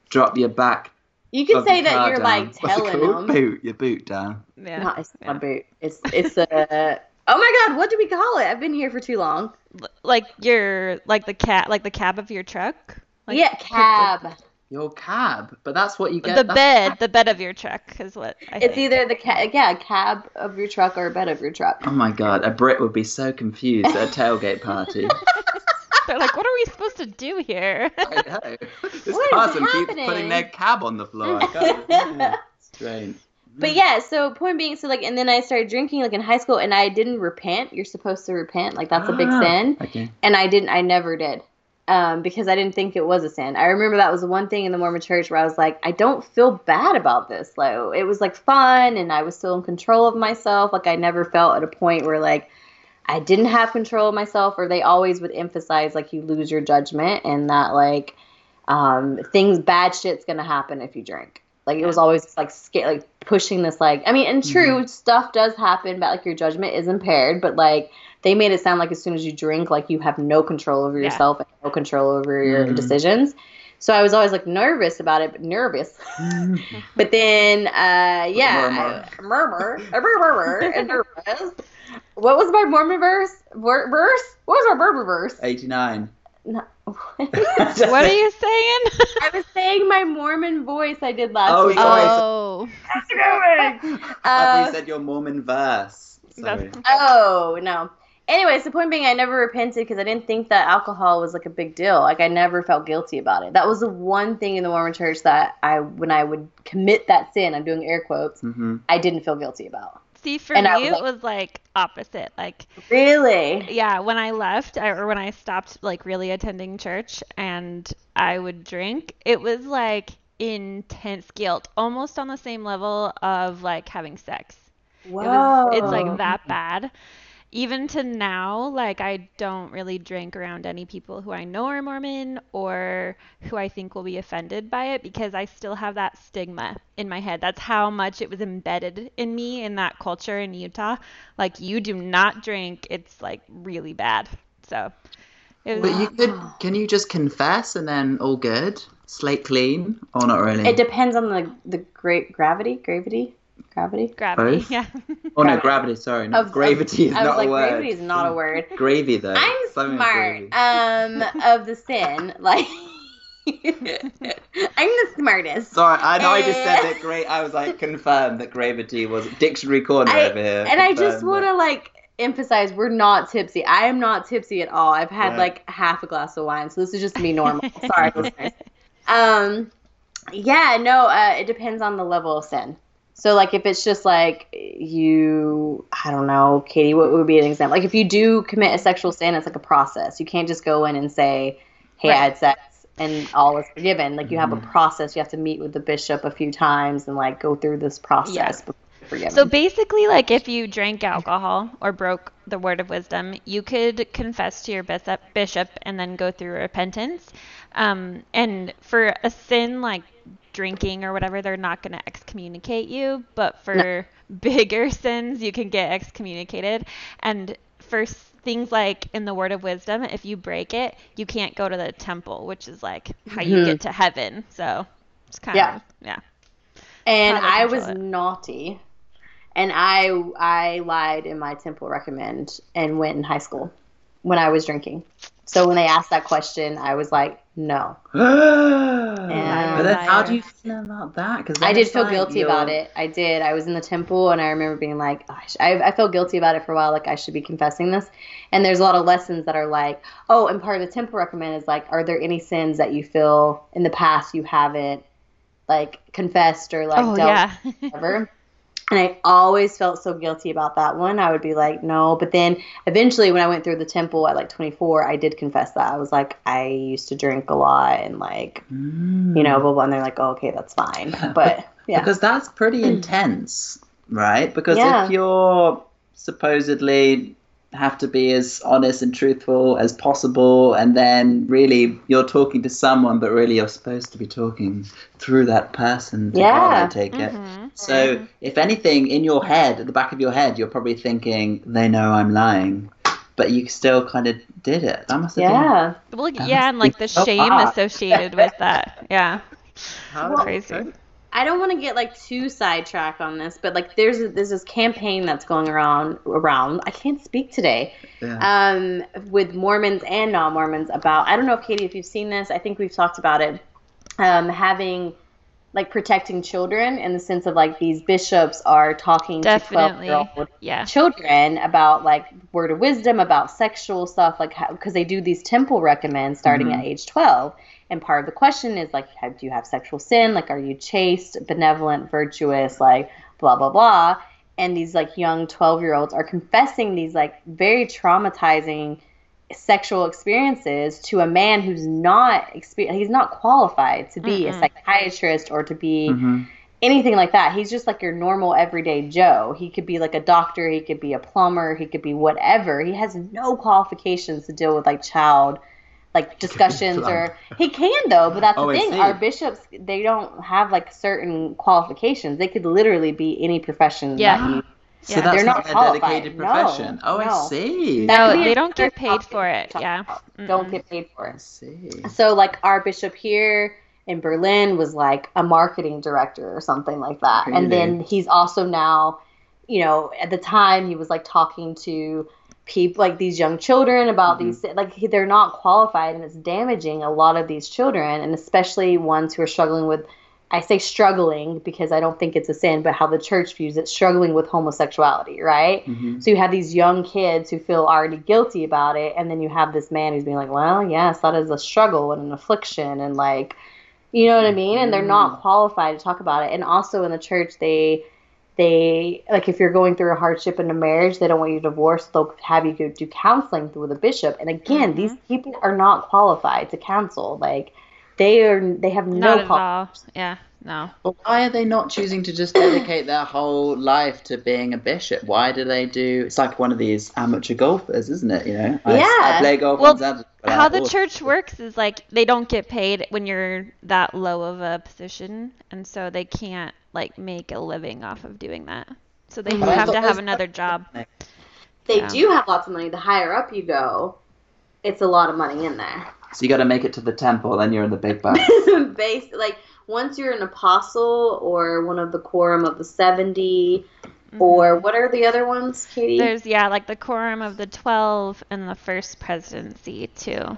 drop your back. You could of say that you're down. like What's it telling them. Boot your boot down. Yeah. No, it's yeah. a boot. It's it's uh, a. oh my god, what do we call it? I've been here for too long. L- Like your like the cat like the cab of your truck. Like yeah, cab. Your cab, but that's what you get. the that's- bed, the bed of your truck is what I It's think. either the ca- yeah cab of your truck or a bed of your truck. Oh my god, a Brit would be so confused at a tailgate party. They're like, what are we supposed to do here? I know. This What is person keeps putting their cab on the floor. Yeah, Strange. But yeah, so point being, so like, and then I started drinking like in high school, and I didn't repent. You're supposed to repent, like that's a big Ah. sin, Okay. and I didn't. I never did, um, because I didn't think it was a sin. I remember that was the one thing in the Mormon church where I was like, I don't feel bad about this. Like it was like fun, and I was still in control of myself. Like I never felt at a point where like I didn't have control of myself, or they always would emphasize like you lose your judgment and that like um, things bad shit's gonna happen if you drink. Like it was always like sca- like pushing this like I mean and true stuff does happen, but like your judgment is impaired. But like they made it sound like as soon as you drink, like you have no control over Yeah. yourself and no control over your Mhm. decisions. So I was always like nervous about it, but nervous. But then, uh, yeah, I- murmur, a murmur, and nervous. What was my Mormon verse? Ver- verse? What was our Mormon verse? 89. No. what are you saying? I was saying my Mormon voice I did last Oh, week. sorry. oh, I thought Uh, you said your Mormon verse. Sorry. Oh no. Anyways, the point being, I never repented because I didn't think that alcohol was like a big deal. Like I never felt guilty about it. That was the one thing in the Mormon Church that I, when I would commit that sin, I'm doing air quotes, hmm I didn't feel guilty about. see, for And me, was it was like opposite. Like, Really? yeah, when I left I, or when I stopped like really attending church and I would drink, it was like intense guilt, almost on the same level of like having sex. It was, it's like that bad. Even to now, like I don't really drink around any people who I know are Mormon or who I think will be offended by it because I still have that stigma in my head. That's how much it was embedded in me in that culture in Utah. Like you do not drink, it's like really bad. So it was But you could, can you just confess and then all good? Slate clean? Or not really? It depends on the the great gravity, gravity, gravity. gravity. Both? Yeah. oh no, Gravity. gravity, sorry. Not Of- gravity of- is I was not like, a word. gravity is not a word. Gravy though. I'm Something smart. Um, of the sin, like I'm the smartest. Sorry, I know I just said Eh. that great. I was like, confirmed that gravity was dictionary corner I- over here. and I just want to like emphasize we're not tipsy. I am not tipsy at all. I've had Right. like half a glass of wine, so this is just me normal. Sorry, listeners. Um, yeah, no, uh, it depends on the level of sin. So like if it's just like you, I don't know, Katie, what would be an example? Like if you do commit a sexual sin, it's like a process. You can't just go in and say, "Hey, I had sex." And all is forgiven. Like you have a Mhm. process. You have to meet with the bishop a few times and like go through this process Yeah. before you're forgiven. So basically, like if you drank alcohol or broke the word of wisdom, you could confess to your bishop, bishop and then go through repentance. Um, and for a sin like drinking or whatever, they're not going to excommunicate you. But for bigger sins, you can get excommunicated. And for things like in the word of wisdom, if you break it, you can't go to the temple, which is like how you Mhm. get to heaven. So it's kind Yeah. of yeah. and I was it. naughty, and I I lied in my temple recommend and went in high school when I was drinking. So when they asked that question, I was like, no. but then, how do you feel about that? Because I did feel like guilty you're... about it. I did. I was in the temple, and I remember being like, oh, I, I felt guilty about it for a while. Like I should be confessing this. And there's a lot of lessons that are like, oh, and part of the temple recommend is like, are there any sins that you feel in the past you haven't like confessed or like oh, dealt yeah. whatever? And I always felt so guilty about that one. I would be like, no. But then eventually, when I went through the temple at like 24, I did confess that. I was like, I used to drink a lot and like, mm. you know, blah, blah. And they're like, oh, okay, that's fine. But yeah. because that's pretty intense, right? Because yeah. if you're supposedly have to be as honest and truthful as possible and then really you're talking to someone but really you're supposed to be talking through that person to yeah. I take mm-hmm. it so mm-hmm. if anything in your head at the back of your head you're probably thinking they know I'm lying but you still kind of did it. That must have yeah. Been, well yeah and like the shame associated with that. Yeah. How crazy I don't want to get like too sidetracked on this, but like there's there's this campaign that's going around around. I can't speak today. Yeah. Um, with Mormons and non-Mormons about I don't know if Katie if you've seen this. I think we've talked about it. Um, having like protecting children in the sense of like these bishops are talking Definitely. to 12 year old yeah. children about like word of wisdom about sexual stuff like because they do these temple recommends starting mm-hmm. at age 12 and part of the question is like, do you have sexual sin? Like, are you chaste, benevolent, virtuous? Like, blah, blah, blah. And these like young 12 year olds are confessing these like very traumatizing sexual experiences to a man who's not exper- he's not qualified to be mm-hmm. a psychiatrist or to be mm-hmm. anything like that. He's just like your normal everyday Joe. He could be like a doctor, he could be a plumber, he could be whatever. He has no qualifications to deal with like child like discussions or he can though but that's oh, the thing our bishops they don't have like certain qualifications they could literally be any profession yeah you, so yeah. that's they're not, not a dedicated profession. Oh, no, oh, no. I see. No, they don't get paid for it. Yeah. Mm-mm. Don't get paid for it. I see. So like our bishop here in Berlin was like a marketing director or something like that. Really? And then he's also now, you know, at the time he was like talking to people like these young children about mm-hmm. these like they're not qualified and it's damaging a lot of these children and especially ones who are struggling with I say struggling because I don't think it's a sin, but how the church views it, struggling with homosexuality, right? Mm-hmm. So you have these young kids who feel already guilty about it, and then you have this man who's being like, well, yes, that is a struggle and an affliction, and like, you know what I mean? And they're not mm-hmm. qualified to talk about it. And also in the church, they they like if you're going through a hardship in a marriage they don't want you divorced they'll have you go do counseling through the bishop and again mm-hmm. these people are not qualified to counsel like they are they have no not at all. yeah no but why are they not choosing to just dedicate their whole life to being a bishop why do they do it's like one of these amateur golfers isn't it you know I, yeah I play golf well, how the church works is like they don't get paid when you're that low of a position and so they can't like make a living off of doing that. So they mm-hmm. have to have another job. They yeah. do have lots of money. The higher up you go, it's a lot of money in there. So you got to make it to the temple, then you're in the big bucks. Base like once you're an apostle or one of the quorum of the 70 mm-hmm. or what are the other ones, Katie? There's yeah, like the quorum of the 12 and the first presidency too.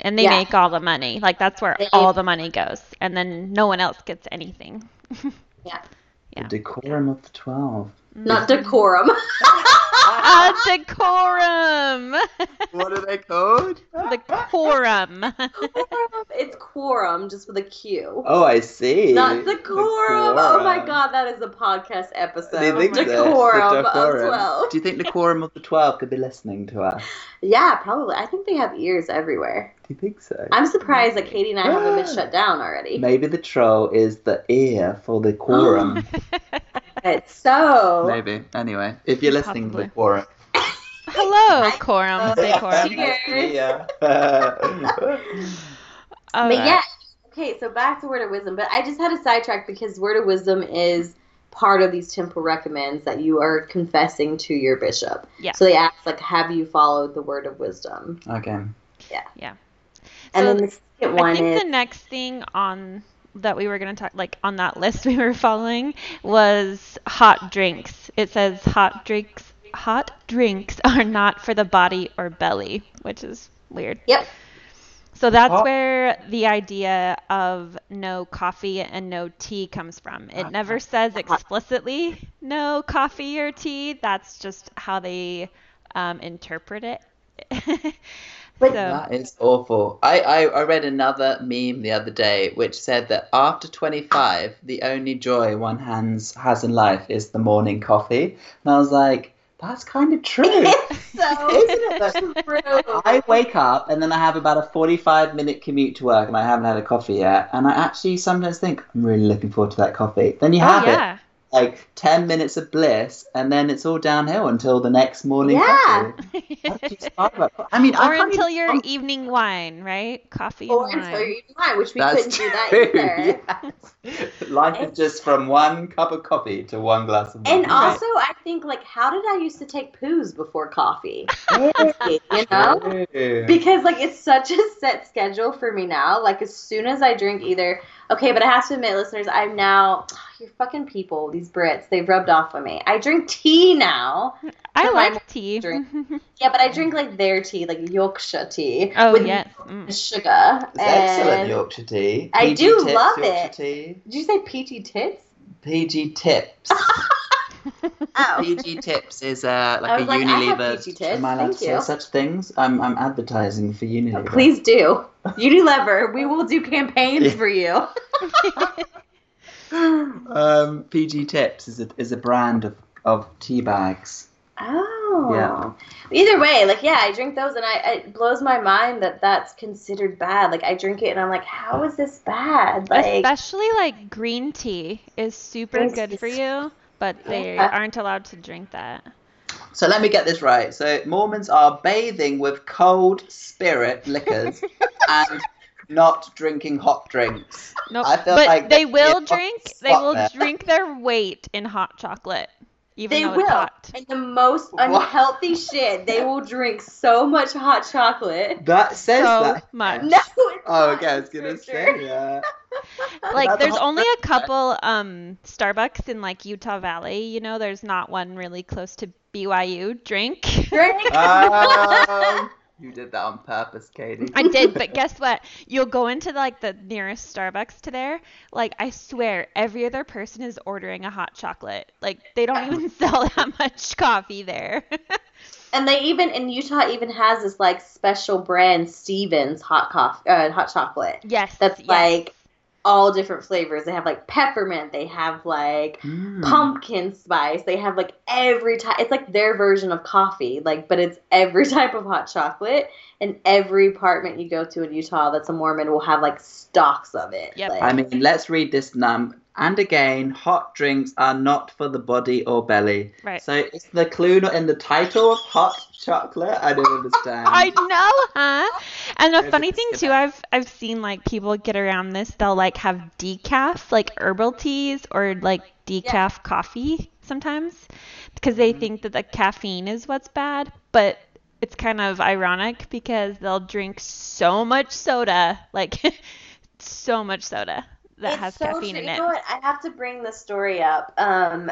And they yeah. make all the money. Like that's where they, all the money goes. And then no one else gets anything. yeah. Yeah. The decorum of the twelve. Not decorum. uh, decorum. what are they called? The quorum. Quorum. It's quorum, just with a Q. Oh, I see. Not decorum. Oh my god, that is a podcast episode. Do you think decorum, decorum. as well. Do you think the quorum of the twelve could be listening to us? Yeah, probably. I think they have ears everywhere. Do you think so? I'm surprised that Katie and I haven't been shut down already. Maybe the troll is the ear for the quorum. it's so. Maybe. Anyway, if you're listening Probably. to the quorum. Hello, quorum. Say quorum. Yeah. but yeah. Okay, so back to word of wisdom. But I just had a sidetrack because word of wisdom is part of these temple recommends that you are confessing to your bishop. Yeah. So they ask like, have you followed the word of wisdom? Okay. Yeah. Yeah. And so then the second one I think is the next thing on that we were going to talk like on that list we were following was hot drinks. It says hot drinks hot drinks are not for the body or belly, which is weird. Yep. So that's Oh. where the idea of no coffee and no tea comes from. It never says explicitly no coffee or tea. That's just how they um, interpret it. But- so, That is awful. I, I, I read another meme the other day which said that after 25, the only joy one has, has in life is the morning coffee. And I was like, that's kind of true. so Isn't it? true. I wake up and then I have about a 45 minute commute to work and I haven't had a coffee yet. And I actually sometimes think, I'm really looking forward to that coffee. Then you oh have it, yeah, like 10 minutes of bliss, and then it's all downhill until the next morning Yeah. coffee. How did you survive that? I mean, or can't until even- your evening wine, right? Coffee Or and until wine. you're eating wine, which we That's couldn't do that true, either. yes. Life is just from one cup of coffee to one glass of wine. And also, I think like, how did I used to take poos before coffee? you know, True. because like it's such a set schedule for me now. Like as soon as I drink either, okay, but I have to admit, listeners, I'm now you're fucking people. These Brits, they've rubbed off on me. I drink tea now. I like tea. drink- Yeah, but I drink like their tea, like Yorkshire tea. oh with yes. Mm. sugar. It's excellent Yorkshire tea. I do tips, love Yorkshire it. Tea. Did you say PG tits? PG tips. Oh. PG tips is uh, like a was like, I have Unilever. PG tips, Am I allowed thank to say such things? I'm I'm advertising for Unilever. Please do. Unilever, we will do campaigns Yeah. for you. Um, PG tips is a is a brand of of tea bags. Oh. Yeah. Either way, like yeah, I drink those, and I it blows my mind that that's considered bad. Like I drink it, and I'm like, how is this bad? Like Especially like green tea is super good for you, but they Yeah. aren't allowed to drink that. So let me get this right. So Mormons are bathing with cold spirit liquors and not drinking hot drinks. No, I feel but like they will drink. They will there. drink their weight in hot chocolate, even they though will. it's hot. And the most What? unhealthy shit, they will drink so much hot chocolate. That says So that. much. No, it's Oh, not okay. I was gonna scripture. say yeah. Like That's there's only a couple um Starbucks in like Utah Valley, you know, there's not one really close to BYU. Drink. Drink. Um, you did that on purpose, Katie. I did, but guess what? You'll go into like the nearest Starbucks to there. Like I swear, every other person is ordering a hot chocolate. Like they don't even sell that much coffee there. And they even in Utah even has this like special brand Stephen's hot coffee, uh, hot chocolate. yes. That's yes. like all different flavors. They have like peppermint. They have like Mm. pumpkin spice. They have like every type. It's like their version of coffee, like, but it's every type of hot chocolate. And every apartment you go to in Utah that's a Mormon will have like stocks of it. Yep. Like, I mean, let's read this num. And again, hot drinks are not for the body or belly. Right. So is the clue not in the title of hot chocolate? I don't understand. I know, huh? And the funny thing too. I've I've seen like people get around this. They'll like have decaf, like herbal teas, or like decaf coffee sometimes, because they mm-hmm. think that the caffeine is what's bad. But it's kind of ironic because they'll drink so much soda, like so much soda that It's has so caffeine true. in you know what? I have to bring the story up. Um,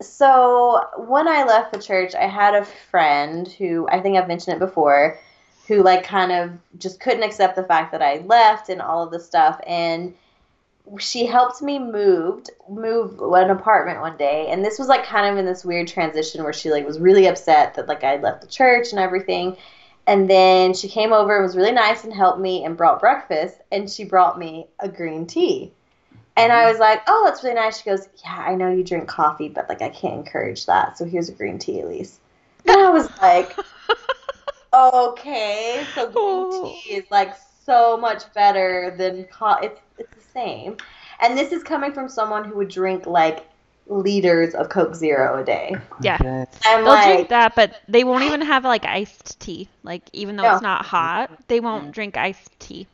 so when I left the church, I had a friend who I think I've mentioned it before, who like kind of just couldn't accept the fact that I left and all of this stuff, and she helped me moved move an apartment one day, and this was like kind of in this weird transition where she like was really upset that like I left the church and everything. And then she came over and was really nice and helped me and brought breakfast. And she brought me a green tea. And I mm-hmm. was like, oh, that's really nice. She goes, yeah, I know you drink coffee, but like I can't encourage that. So here's a green tea at least. And I was like, okay, so green Oh. tea is like so much better than coffee. it's it's the same. And this is coming from someone who would drink like liters of Coke Zero a day. Yeah. Okay. I'm They'll like, drink that, but they won't even have like iced tea. Like even though it's not hot, they won't mm. drink iced tea.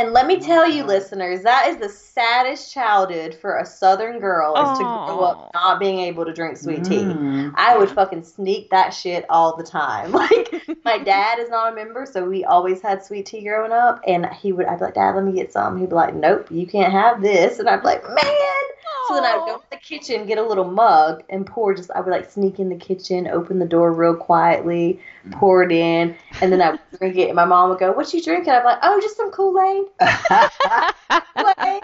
And let me tell you, listeners, that is the saddest childhood for a Southern girl is to grow up not being able to drink sweet tea. Mm. I would fucking sneak that shit all the time. Like my dad is not a member, so we always had sweet tea growing up. And he would, I'd be like, Dad, let me get some. He'd be like, Nope, you can't have this. And I'd be like, Man. So then I would go to the kitchen, get a little mug, and pour just, I would like sneak in the kitchen, open the door real quietly, pour it in, and then I would drink it. And my mom would go, What you drinking? I'm like, Oh, just some Kool Aid.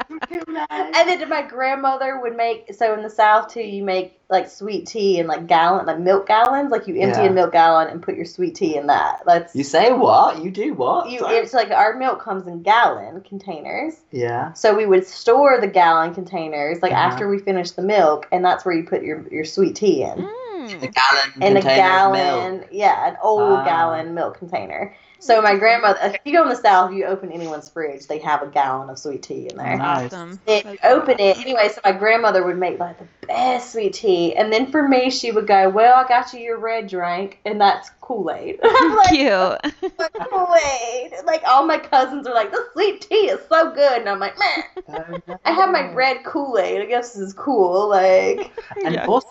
And then my grandmother would make, so in the South too, you make like sweet tea and like gallon, like milk gallons. Like you empty Yeah. a milk gallon and put your sweet tea in that. That's, you say what? You do what? you, Sorry. it's like our milk comes in gallon containers. yeah. So we would store the gallon containers like Uh-huh. after we finish the milk, and that's where you put your, your sweet tea in. Mm. A gallon In a container of milk. gallon, yeah, an old Ah. gallon milk container. So my grandmother, if you go in the south, you open anyone's fridge, they have a gallon of sweet tea in there. Nice. Awesome. Then you open it anyway. So my grandmother would make like the best sweet tea, and then for me, she would go, "Well, I got you your red drink, and that's Kool Aid." I'm like, Cute. Kool Aid. Like all my cousins are like, "The sweet tea is so good," and I'm like, "Man, Oh. I have my red Kool Aid. I guess this is cool." Like, And Yeah. also,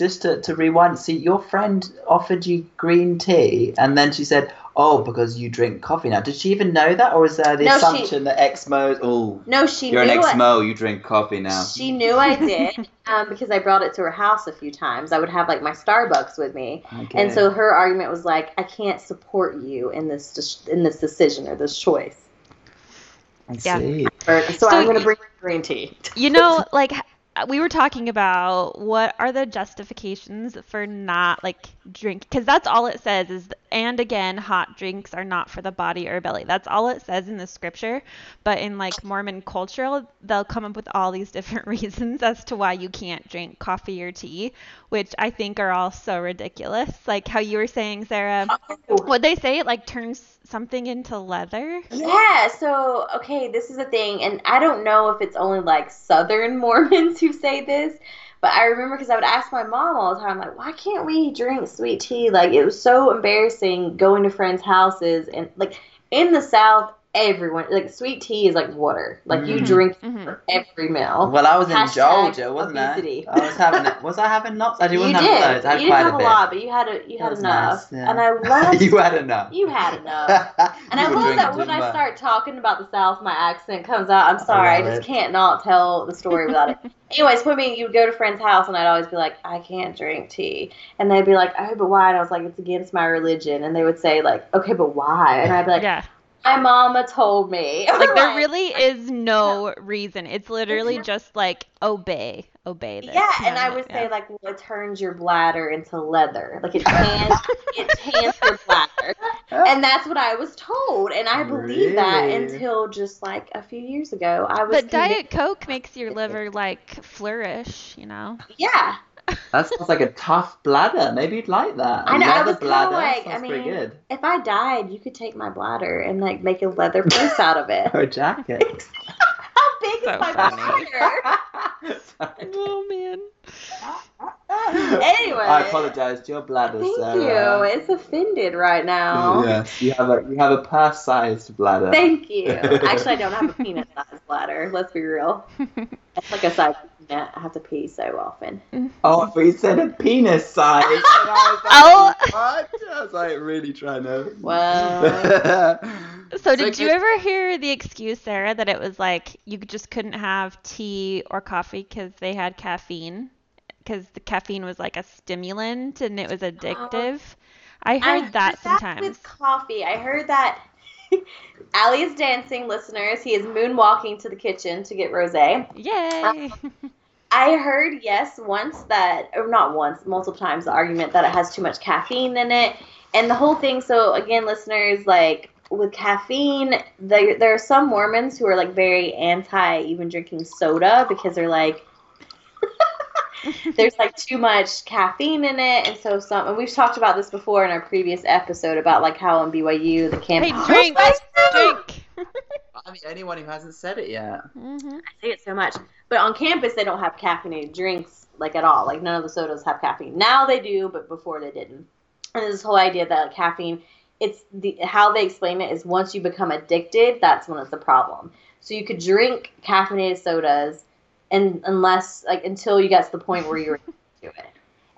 just to, to rewind, see, your friend offered you green tea, and then she said, "Oh, because you drink coffee now." Did she even know that, or was there the No, she- assumption that Exmo? Oh, no, she you're an knew I- Exmo. You drink coffee now. She knew I did um, because I brought it to her house a few times. I would have like my Starbucks with me, Okay. and so her argument was like, "I can't support you in this in this decision or this choice." I Yeah. see. Or- so, So I'm gonna bring green tea. you know, like h- Uh, we were talking about what are the justifications for not like drink because that's all it says is and again hot drinks are not for the body or belly. That's all it says in the scripture. But in like mormon culture they'll come up with all these different reasons as to why you can't drink coffee or tea which i think are all so ridiculous. Like how you were saying sarah what they say? It like turns something into leather? Yeah, so okay, this is a thing, and I don't know if it's only like Southern Mormons who say this, but I remember because I would ask my mom all the time, like, why can't we drink sweet tea? Like, it was so embarrassing going to friends' houses, and like in the South, everyone like sweet tea is like water, like you Mhm. drink it Mhm. every meal. Well, I was in Georgia, wasn't obesity. I? I was having. it. Was I having lots? I didn't did. have loads. I had you quite didn't have a a bit. lot, but you had a you That had enough, nice, yeah. and I loved. you had enough. You had enough. And I love that when I start talking about the South, my accent comes out. I'm sorry, I, love just it. can't not tell the story without it. Anyways, put me, you would go to a friend's house, and I'd always be like, I can't drink tea. And they'd be like, oh, but why? And I was like, it's against my religion. And they would say, like, okay, but why? And I'd be like, yeah my mama told me. like there really is no reason it's literally just like obey obey this Yeah, and I would yeah. say like, well, it turns your bladder into leather. Like it tans, it tans your bladder, and that's what I was told, and I believed that until just like a few years ago. I was. But Diet Coke makes your liver like flourish, you know. Yeah, That sounds like a tough bladder. Maybe you'd like that. A I know, I leather was kinda bladder like, I sounds pretty mean- good. if I died, you could take my bladder and like make a leather purse out of it. Or a jacket. How big So is my funny. bladder? Oh man. Anyway. I apologise to your bladder, Thank Sarah. you. It's offended right now. Yes, you have a you have a purse-sized bladder. Thank you. Actually, I don't have a peanut-sized bladder. Let's be real. It's like a size peanut. I have to pee so often. Oh, but you said a penis size. and I was like, Oh. what? I was like really trying to. Well, So did you ever hear the excuse, Sarah, that it was like you just couldn't have tea or coffee because they had caffeine? Because the caffeine was like a stimulant and it was uh-huh. addictive. I heard I that heard sometimes. with coffee. I heard that. Ali is dancing, listeners. He is moonwalking to the kitchen to get rosé. Um, Yay! I heard yes once that, or not once, multiple times, the argument that it has too much caffeine in it, and the whole thing. So again, listeners, like with caffeine, there there are some Mormons who are like very anti even drinking soda because they're like. There's like too much caffeine in it, and so some. And we've talked about this before in our previous episode about like how on BYU the campus. hey, drink, drink. I mean, anyone who hasn't said it yet. hmm I say it so much. But on campus, they don't have caffeinated drinks like at all. Like none of the sodas have caffeine. Now they do, but before they didn't. And this whole idea that like, caffeine, it's the how they explain it is once you become addicted, that's when it's a problem. So you could drink caffeinated sodas, and unless like until you get to the point where you're addicted to it.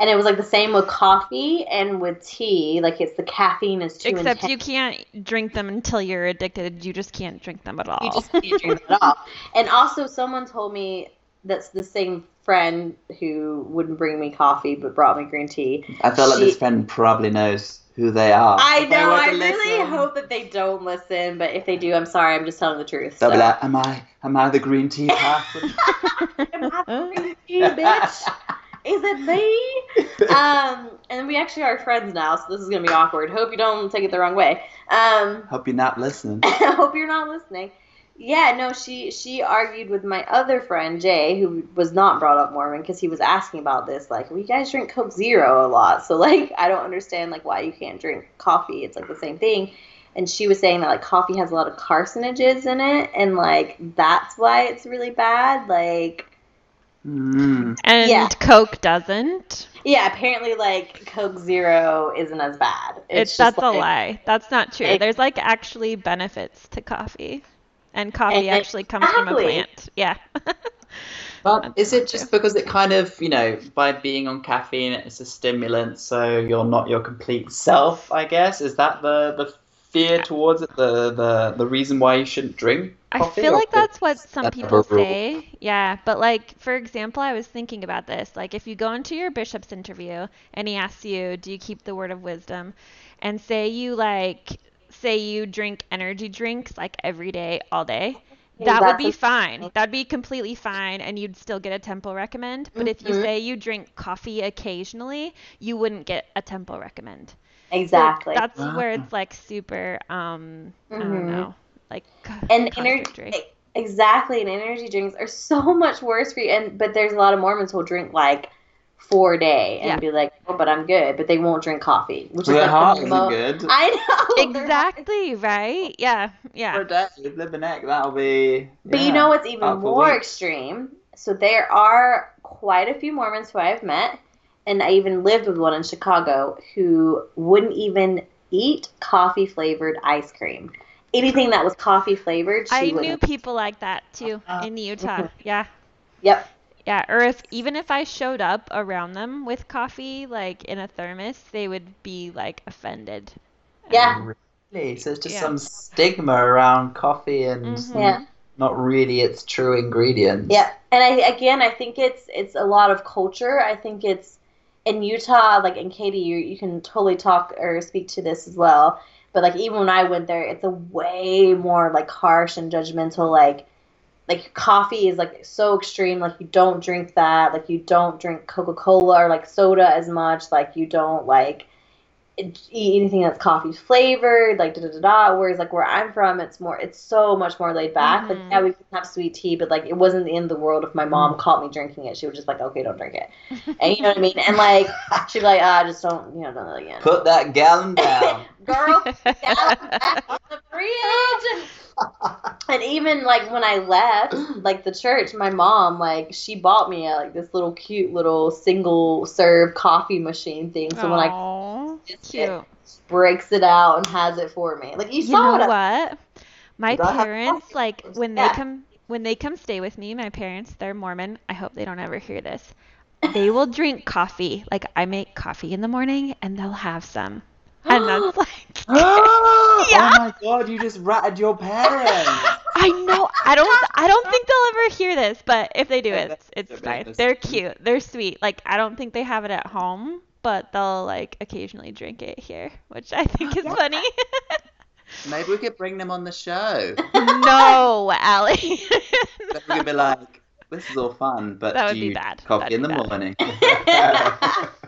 And it was like the same with coffee and with tea. Like it's the caffeine is too Except intense. you can't drink them until you're addicted. You just can't drink them at all. You just can't drink it at all. And also, someone told me that's the same friend who wouldn't bring me coffee but brought me green tea. I feel like this friend probably knows who they are. I know. I really listen, hope that they don't listen, but if they do, I'm sorry. I'm just telling the truth. They'll so. be like, "Am I? Am I the green tea person?" Am I the green tea bitch? Is it me? um, and we actually are friends now, so this is gonna be awkward. Hope you don't take it the wrong way. Um, Hope you're not listening. Hope you're not listening. Yeah, no, she she argued with my other friend Jay, who was not brought up Mormon, because he was asking about this. Like, well, guys drink Coke Zero a lot, so like, I don't understand like why you can't drink coffee. It's like the same thing. And she was saying that like coffee has a lot of carcinogens in it, and like that's why it's really bad. Like, Mm. And Yeah. Coke doesn't. yeah, apparently like Coke Zero isn't as bad. It's, just, that's a lie. That's not true. It- There's like actually benefits to coffee. And coffee And- actually comes from a plant. Yeah. But That's is it just because it kind of, you know, by being on caffeine, it's a stimulant, so you're not your complete self? I guess is that the the fear towards it, the the the reason why you shouldn't drink I feel like that's what some that people say. Yeah, but like for example, I was thinking about this. Like if you go into your bishop's interview and he asks you, "Do you keep the word of wisdom?" and say you like say you drink energy drinks like every day all day, that would be fine. That'd be completely fine and you'd still get a temple recommend. But if you Mhm. say you drink coffee occasionally, you wouldn't get a temple recommend. So Exactly. that's where Ah. it's like super um I Mhm. don't know. Like and contradictory. energy exactly and energy drinks are so much worse for you and but there's a lot of mormons who'll drink like four day and Yeah. be like oh but i'm good but they won't drink coffee which is Their like heart the isn't good. i know Exactly, right? Yeah, For yeah. a day, live an egg, that'll be. but you know what's even more extreme so there are quite a few mormons who i've met and i even lived with one in chicago who wouldn't even eat coffee flavored ice cream anything that was coffee flavored she I knew wouldn't people like that too Uh, in Utah. Yeah. yep Yeah, or if even if I showed up around them with coffee like in a thermos, they would be like offended. Yeah. Really? So it's just Yeah. some stigma around coffee and Mhm. yeah not really its true ingredients. Yeah, and I again, I think it's it's a lot of culture. I think it's in Utah, like in Katie, you you can totally talk or speak to this as well. But like even when I went there, it's a way more like harsh and judgmental. Like like coffee is like so extreme. Like you don't drink that. Like you don't drink Coca Cola or like soda as much. Like you don't like eat anything that's coffee flavored, like da da da da. Whereas like where I'm from, it's more, it's so much more laid back. Like Mhm. yeah, we can have sweet tea, but like it wasn't the end of the world if my mom caught me drinking it. She was just like, okay, don't drink it, and you know what I mean. And like she'd be like, ah, just don't, you know, don't again. Put that gallon down. Girl, down back in the fridge. And even like when I left, like the church, my mom like she bought me a, like this little cute little single serve coffee machine thing. So when I Aw, Just cute. breaks it out and has it for me. Like you You saw know what? My parents, like when they come when they come stay with me, my parents, they're Mormon. I hope they don't ever hear this. They will drink coffee. Like I make coffee in the morning and they'll have some. And that's like oh my god, you just ratted your parents. I know. I don't. I don't think they'll ever hear this, but if they do, it's it's fine. They're cute. They're sweet. Like I don't think they have it at home, but they'll like occasionally drink it here, which I think is funny. Maybe we could bring them on the show. no, Allie. Then we could be like, this is all fun, but That would do be bad. coffee That'd in the bad. morning?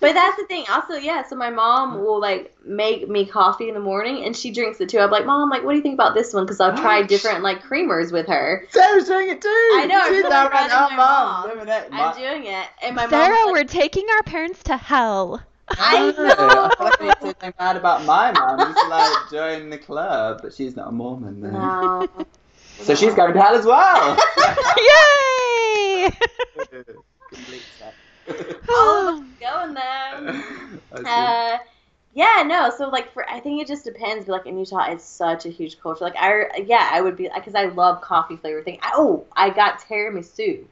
But that's the thing. Also, yeah. So my mom will like make me coffee in the morning, and she drinks it too. I'm like, mom, like, what do you think about this one? Because I've tried different like creamers with her. Sarah's doing it too. I know, I'm She's really out proud right now, mom. mom. I'm doing it, and my Sarah, mom. we're taking our parents to hell. I know. know. I feel like I need to say something bad about my mum. Just like join the club, but she's not a Mormon. Then. No. So she's going to hell as well. Yay! Complete set. All of us going there. Uh, yeah, no. So like for I think it just depends. But like in Utah, it's such a huge culture. Like I yeah, I would be because I love coffee flavored thing. I, oh, I got tiramisu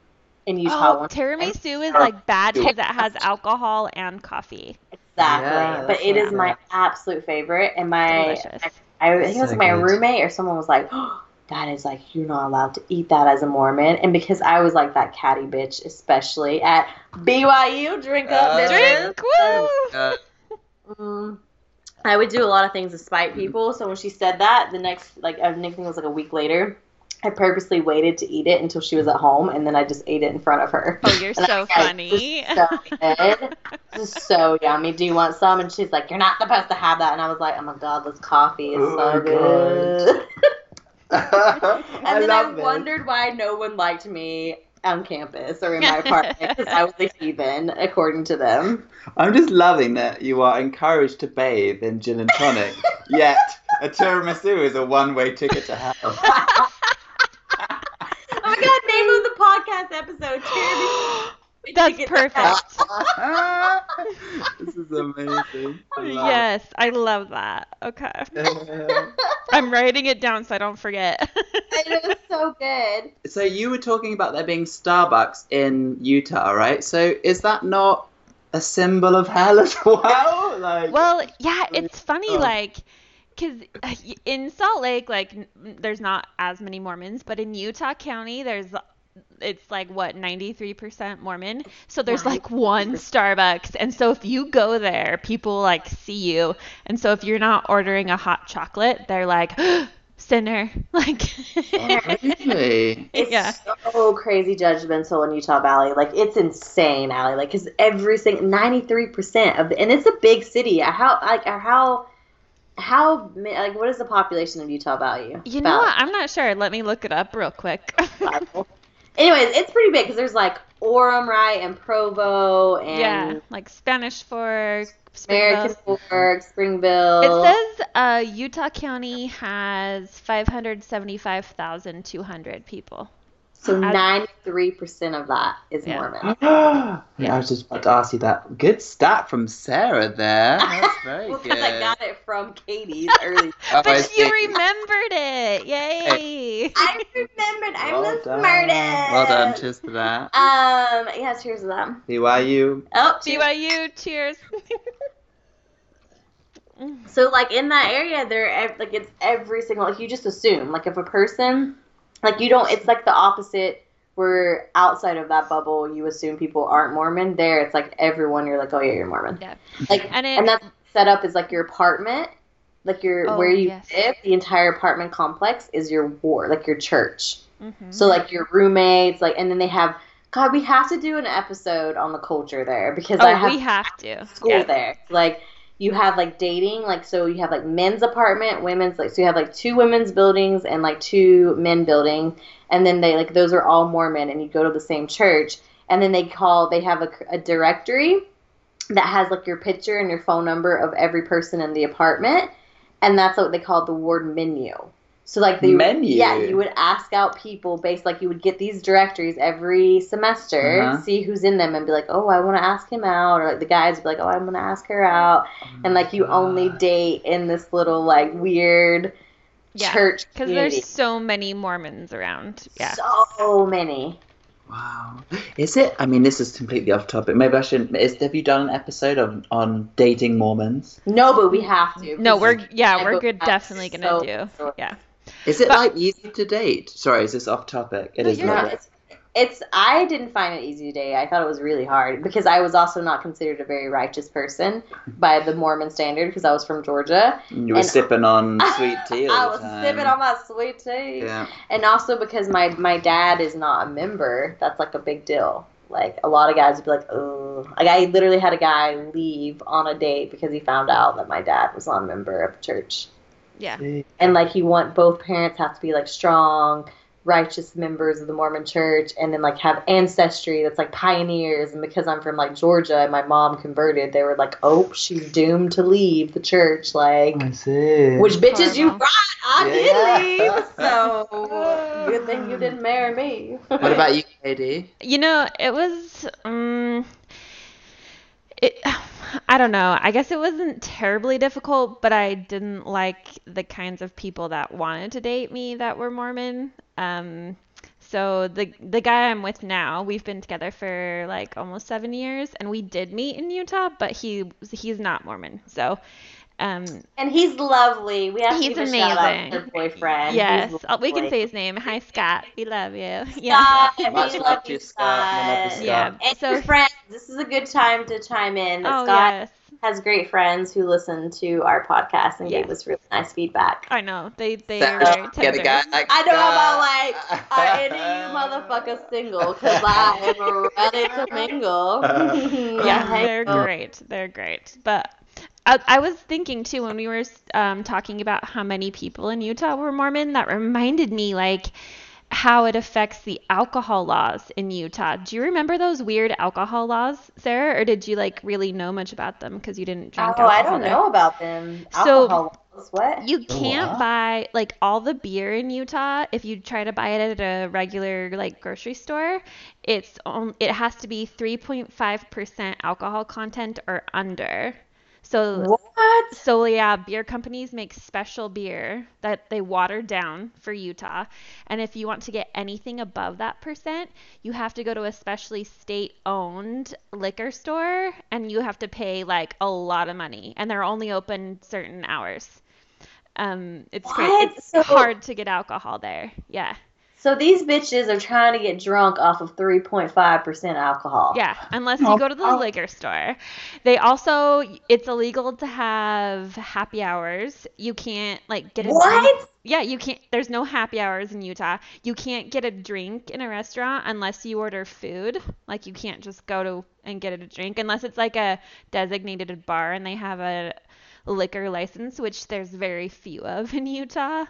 in Utah Oh, one. tiramisu is like bad because it has alcohol and coffee. Exactly, Yeah, but it is my absolute favorite. And my Delicious. I, I think it was So my roommate or someone was like, oh, that is like you're not allowed to eat that as a Mormon. And because I was like that catty bitch, especially at BYU, drink up, Uh. Drink! Uh, Mm, I would do a lot of things to spite people. So when she said that, the next like I think it was like a week later, I purposely waited to eat it until she was at home, and then I just ate it in front of her. Oh, you're And I so funny. So good. This is so yummy. Do you want some? And she's like, You're not supposed to have that. And I was like, Oh my god, this coffee is Oh so good. I and then I love wondered why no one liked me on campus or in my apartment because I was a heathen, according to them. I'm just loving that you are encouraged to bathe in gin and tonic, yet a tiramisu is a one-way ticket to hell. oh my god, name of the podcast episode, Tiramisu. That's Ticket to hell. perfect. this is amazing. I love Yes, I love that. Okay. I'm writing it down so I don't forget. It was so good. so you were talking about there being Starbucks in Utah, right? So is that not a symbol of hell as well? Like, Well, yeah, it's funny, Oh. like, because in Salt Lake, like, there's not as many Mormons, but in Utah County, there's, it's like, what, 93% Mormon? So there's like one Starbucks. And so if you go there, people, like, see you. And so if you're not ordering a hot chocolate, they're like, sinner. Like, oh, really? It's Yeah. so crazy judgmental in Utah Valley. Like it's insane, Allie. Like because every single ninety three percent of the and it's a big city. Uh, how like uh, how how like what is the population of Utah Valley? you know what? I'm not sure. Let me look it up real quick. Anyways, it's pretty big because there's like Orem, right, and Provo, and yeah, like Spanish Fork, American Springville. Fork, Springville. It says uh, Utah County has 575,200 people. So. Ninety three percent of that is Yeah. Mormon. yeah, I was just about to ask you that. Good stat from Sarah there. That's very Well, good. because I got it from Katie's early. Oh, But you see. remembered it. Yay. I remembered. I'm well the done. smartest. Well done, cheers to that. Um. Yeah. Cheers to them. BYU. Oh. cheers. BYU, cheers. So like in that area, there ev- like it's every single like you just assume like if a person like you don't it's like the opposite where outside of that bubble you assume people aren't Mormon. There it's like everyone you're like oh yeah you're Mormon. Yeah. Like And and, it- that's set up as like your apartment, like your Oh, where you yes. live. The entire apartment complex is your ward, like your church. Mhm. So like your roommates, like and then they have. God, we have to do an episode on the culture there because I oh, have we have to. school Yeah. there. Like you have like dating, like so you have like men's apartment, women's like so you have like two women's buildings and like two men building, and then they like those are all Mormon, and you go to the same church, and then they call they have a, a directory that has like your picture and your phone number of every person in the apartment, and that's what they call the ward menu. So like the Menu? yeah, you would ask out people based like you would get these directories every semester, Uh-huh. see who's in them, and be like, oh, I want to ask him out, or like the guys would be like, oh, I'm gonna ask her out, and like you only date in this little like weird Yeah. church Because there's so many Mormons around. Yeah. so many. Wow. Is it? I mean, this is completely off topic. Maybe I shouldn't. Is, have you done an episode on, on dating Mormons? No, but we have to. No, we're yeah, we're good. Definitely gonna so- do. so- Yeah. Is it But- like easy to date? Sorry, is this off topic? It No, is not. It's, it's I didn't find it easy to date. I thought it was really hard because I was also not considered a very righteous person by the Mormon standard because I was from Georgia. You were and- sipping on sweet tea I was time. sipping on my sweet tea. Yeah. And also because my my dad is not a member, that's like a big deal. Like a lot of guys would be like, "Oh," like I literally had a guy leave on a date because he found out that my dad was not a member of church, Yeah. and like you want both parents have to be like strong, righteous members of the Mormon church, and then like have ancestry that's like pioneers. And because I'm from like Georgia and my mom converted, they were like, "Oh, she's doomed to leave the church." Like. I see. Which bitches you Horrible. right? I Yeah. did leave, so good thing you didn't marry me. What about you, Katie? You know, it was um it I don't know. I guess it wasn't terribly difficult, but I didn't like the kinds of people that wanted to date me that were Mormon. Um so the the guy I'm with now, we've been together for like almost 7 years and we did meet in Utah, but he he's not Mormon. So Um, And he's lovely. We have to He's give a shout out to amazing. her boyfriend. yes, He's uh, we can lovely. say his name. Hi, Scott. We love you. Yeah. Scott, Much we love you, you, Scott. We love you, Scott. Scott. Yeah. And So- your friends, this is a good time to chime in. Oh Scott yes. has great friends who listen to our podcast and Yes. gave us really nice feedback. I know they they Sarah, are very get a tender. guy like I know that. about like, are any of you motherfuckers single? Because I am ready to mingle. yeah, they're oh. great. They're great. But I, I was thinking too when we were um, talking about how many people in Utah were Mormon. That reminded me like how it affects the alcohol laws in Utah. Do you remember those weird alcohol laws, Sarah, or did you like really know much about them because you didn't drink alcohol? Oh, alcohol I don't there? know about them. So- Alcohol. laws, what? You can't What? buy like all the beer in Utah if you try to buy it at a regular like grocery store. It's on, it has to be 3.5% alcohol content or under. So What? so yeah, beer companies make special beer that they water down for Utah. And if you want to get anything above that percent, you have to go to a specially state-owned liquor store and you have to pay like a lot of money and they're only open certain hours. Um it's. What? It's So- hard to get alcohol there. Yeah. So these bitches are trying to get drunk off of 3.5% alcohol. Yeah, unless you Oh, go to the oh. liquor store. They also it's illegal to have happy hours. You can't like get a drink. What? Yeah, you can't there's no happy hours in Utah. You can't get a drink in a restaurant unless you order food. Like you can't just go to and get a drink unless it's like a designated bar and they have a liquor license, which there's very few of in Utah.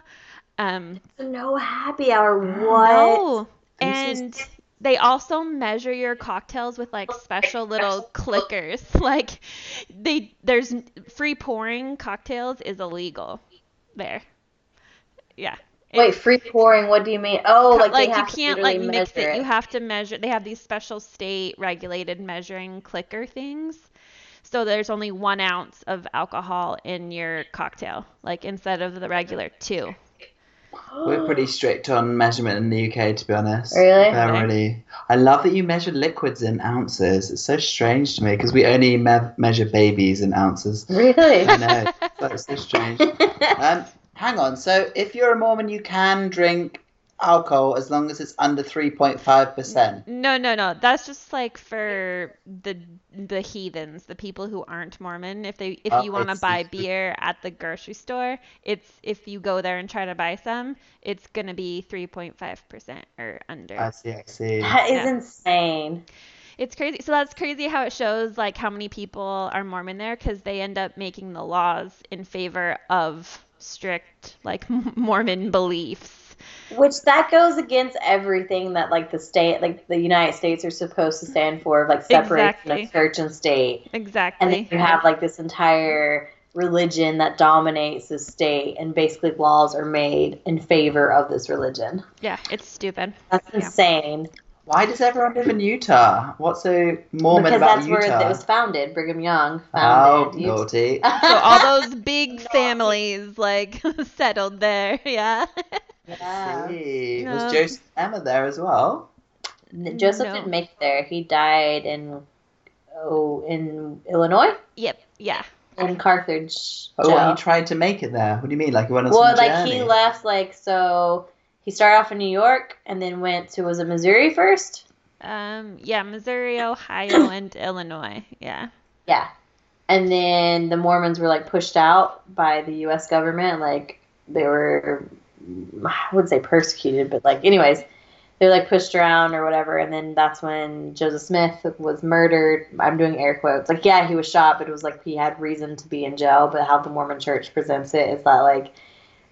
Um No happy hour. What? no. And they also measure your cocktails with like special little clickers. Like they there's free pouring cocktails is illegal there. Yeah. It- Wait, free pouring. What do you mean? Oh, like, they you have to can't literally like mix measure it. You have to measure. They have these special state regulated measuring clicker things. So there's only one ounce of alcohol in your cocktail, like instead of the regular two. We're pretty strict on measurement in the UK, to be honest. Really? They're Okay. really. I love that you measure liquids in ounces. It's so strange to me because we only me- measure babies in ounces. Really? I know. That's so strange. Um, hang on. So, if you're a Mormon, you can drink alcohol as long as it's under 3.5%. No, no, no. That's just like for the the heathens, the people who aren't Mormon. If they if Oh, you want to buy beer at the grocery store, it's if you go there and try to buy some, it's gonna be 3.5% or under. I see, I see. that is Yeah. insane. It's crazy. So that's crazy how it shows like how many people are Mormon there because they end up making the laws in favor of strict like Mormon beliefs. Which that goes against everything that like the state, like the United States, are supposed to stand for, of like separation Exactly. of church and state. Exactly. And then you have like this entire religion that dominates the state, and basically laws are made in favor of this religion. yeah, it's stupid. That's Yeah. insane. Why does everyone live in Utah? What's so Mormon because about that's where it was founded. Brigham Young oh, founded Utah. naughty. So all those big families like settled there. Yeah. Yeah. See. No. Was Joseph Emma there as well? Joseph No. didn't make it there. He died in oh in Illinois Yep. Yeah. in Carthage. Oh, jail. well, he tried to make it there. What do you mean? Like he went on well, some like journey? he left like so. He started off in New York and then went to was it Missouri first? Um. Yeah. Missouri, Ohio, and Illinois. Yeah. Yeah. And then the Mormons were like pushed out by the U.S. government. Like they were, I wouldn't say persecuted, but like, anyways, they were like pushed around or whatever. And then that's when Joseph Smith was murdered. I'm doing air quotes. Like, yeah, he was shot, but it was like he had reason to be in jail. But how the Mormon church presents it is that like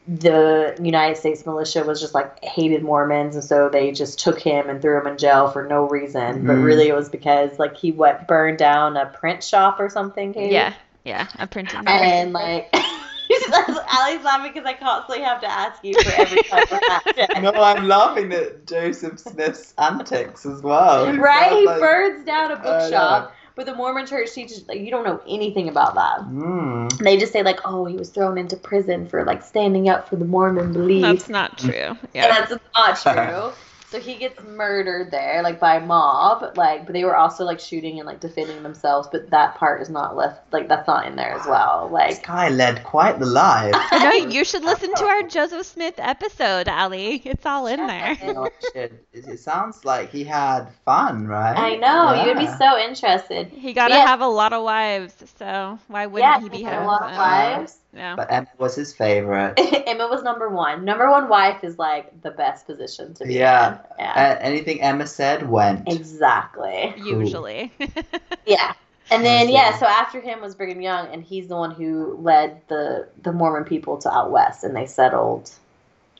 the United States militia was just like hated Mormons, and so they just took him and threw him in jail for no reason. But Mhm. really, it was because like he went burned down a print shop or something. Katie. Yeah. Yeah. A printing. Shop. And like. Allie's laughing because I constantly have to ask you for every type of action. No, I'm laughing at Joseph Smith's antics as well. Right? He like- burns down a I know. bookshop, but the Mormon church teaches like you don't know anything about that. Mm. They just say like, oh, he was thrown into prison for like standing up for the Mormon belief. That's not true. And Yeah. that's not true. So he gets murdered there, like by a mob, like, but they were also like shooting and like defending themselves. But that part is not left, like that's not in there as well. Like, This Like, guy led quite the life. No, you should listen to our Joseph Smith episode, Ali. It's all in there. Shit. It it sounds like he had fun, right? I know you'd be so interested. He got to Yes. have a lot of wives, so why wouldn't Yeah, he be he had having a lot of wives. Yeah. But Emma was his favorite. Emma was number one. Number one wife is like the best position to be Yeah. in. Yeah. Uh, anything Emma said went. exactly. Usually. Yeah. And then I yeah, so after him was Brigham Young, and he's the one who led the the Mormon people to out west, and they settled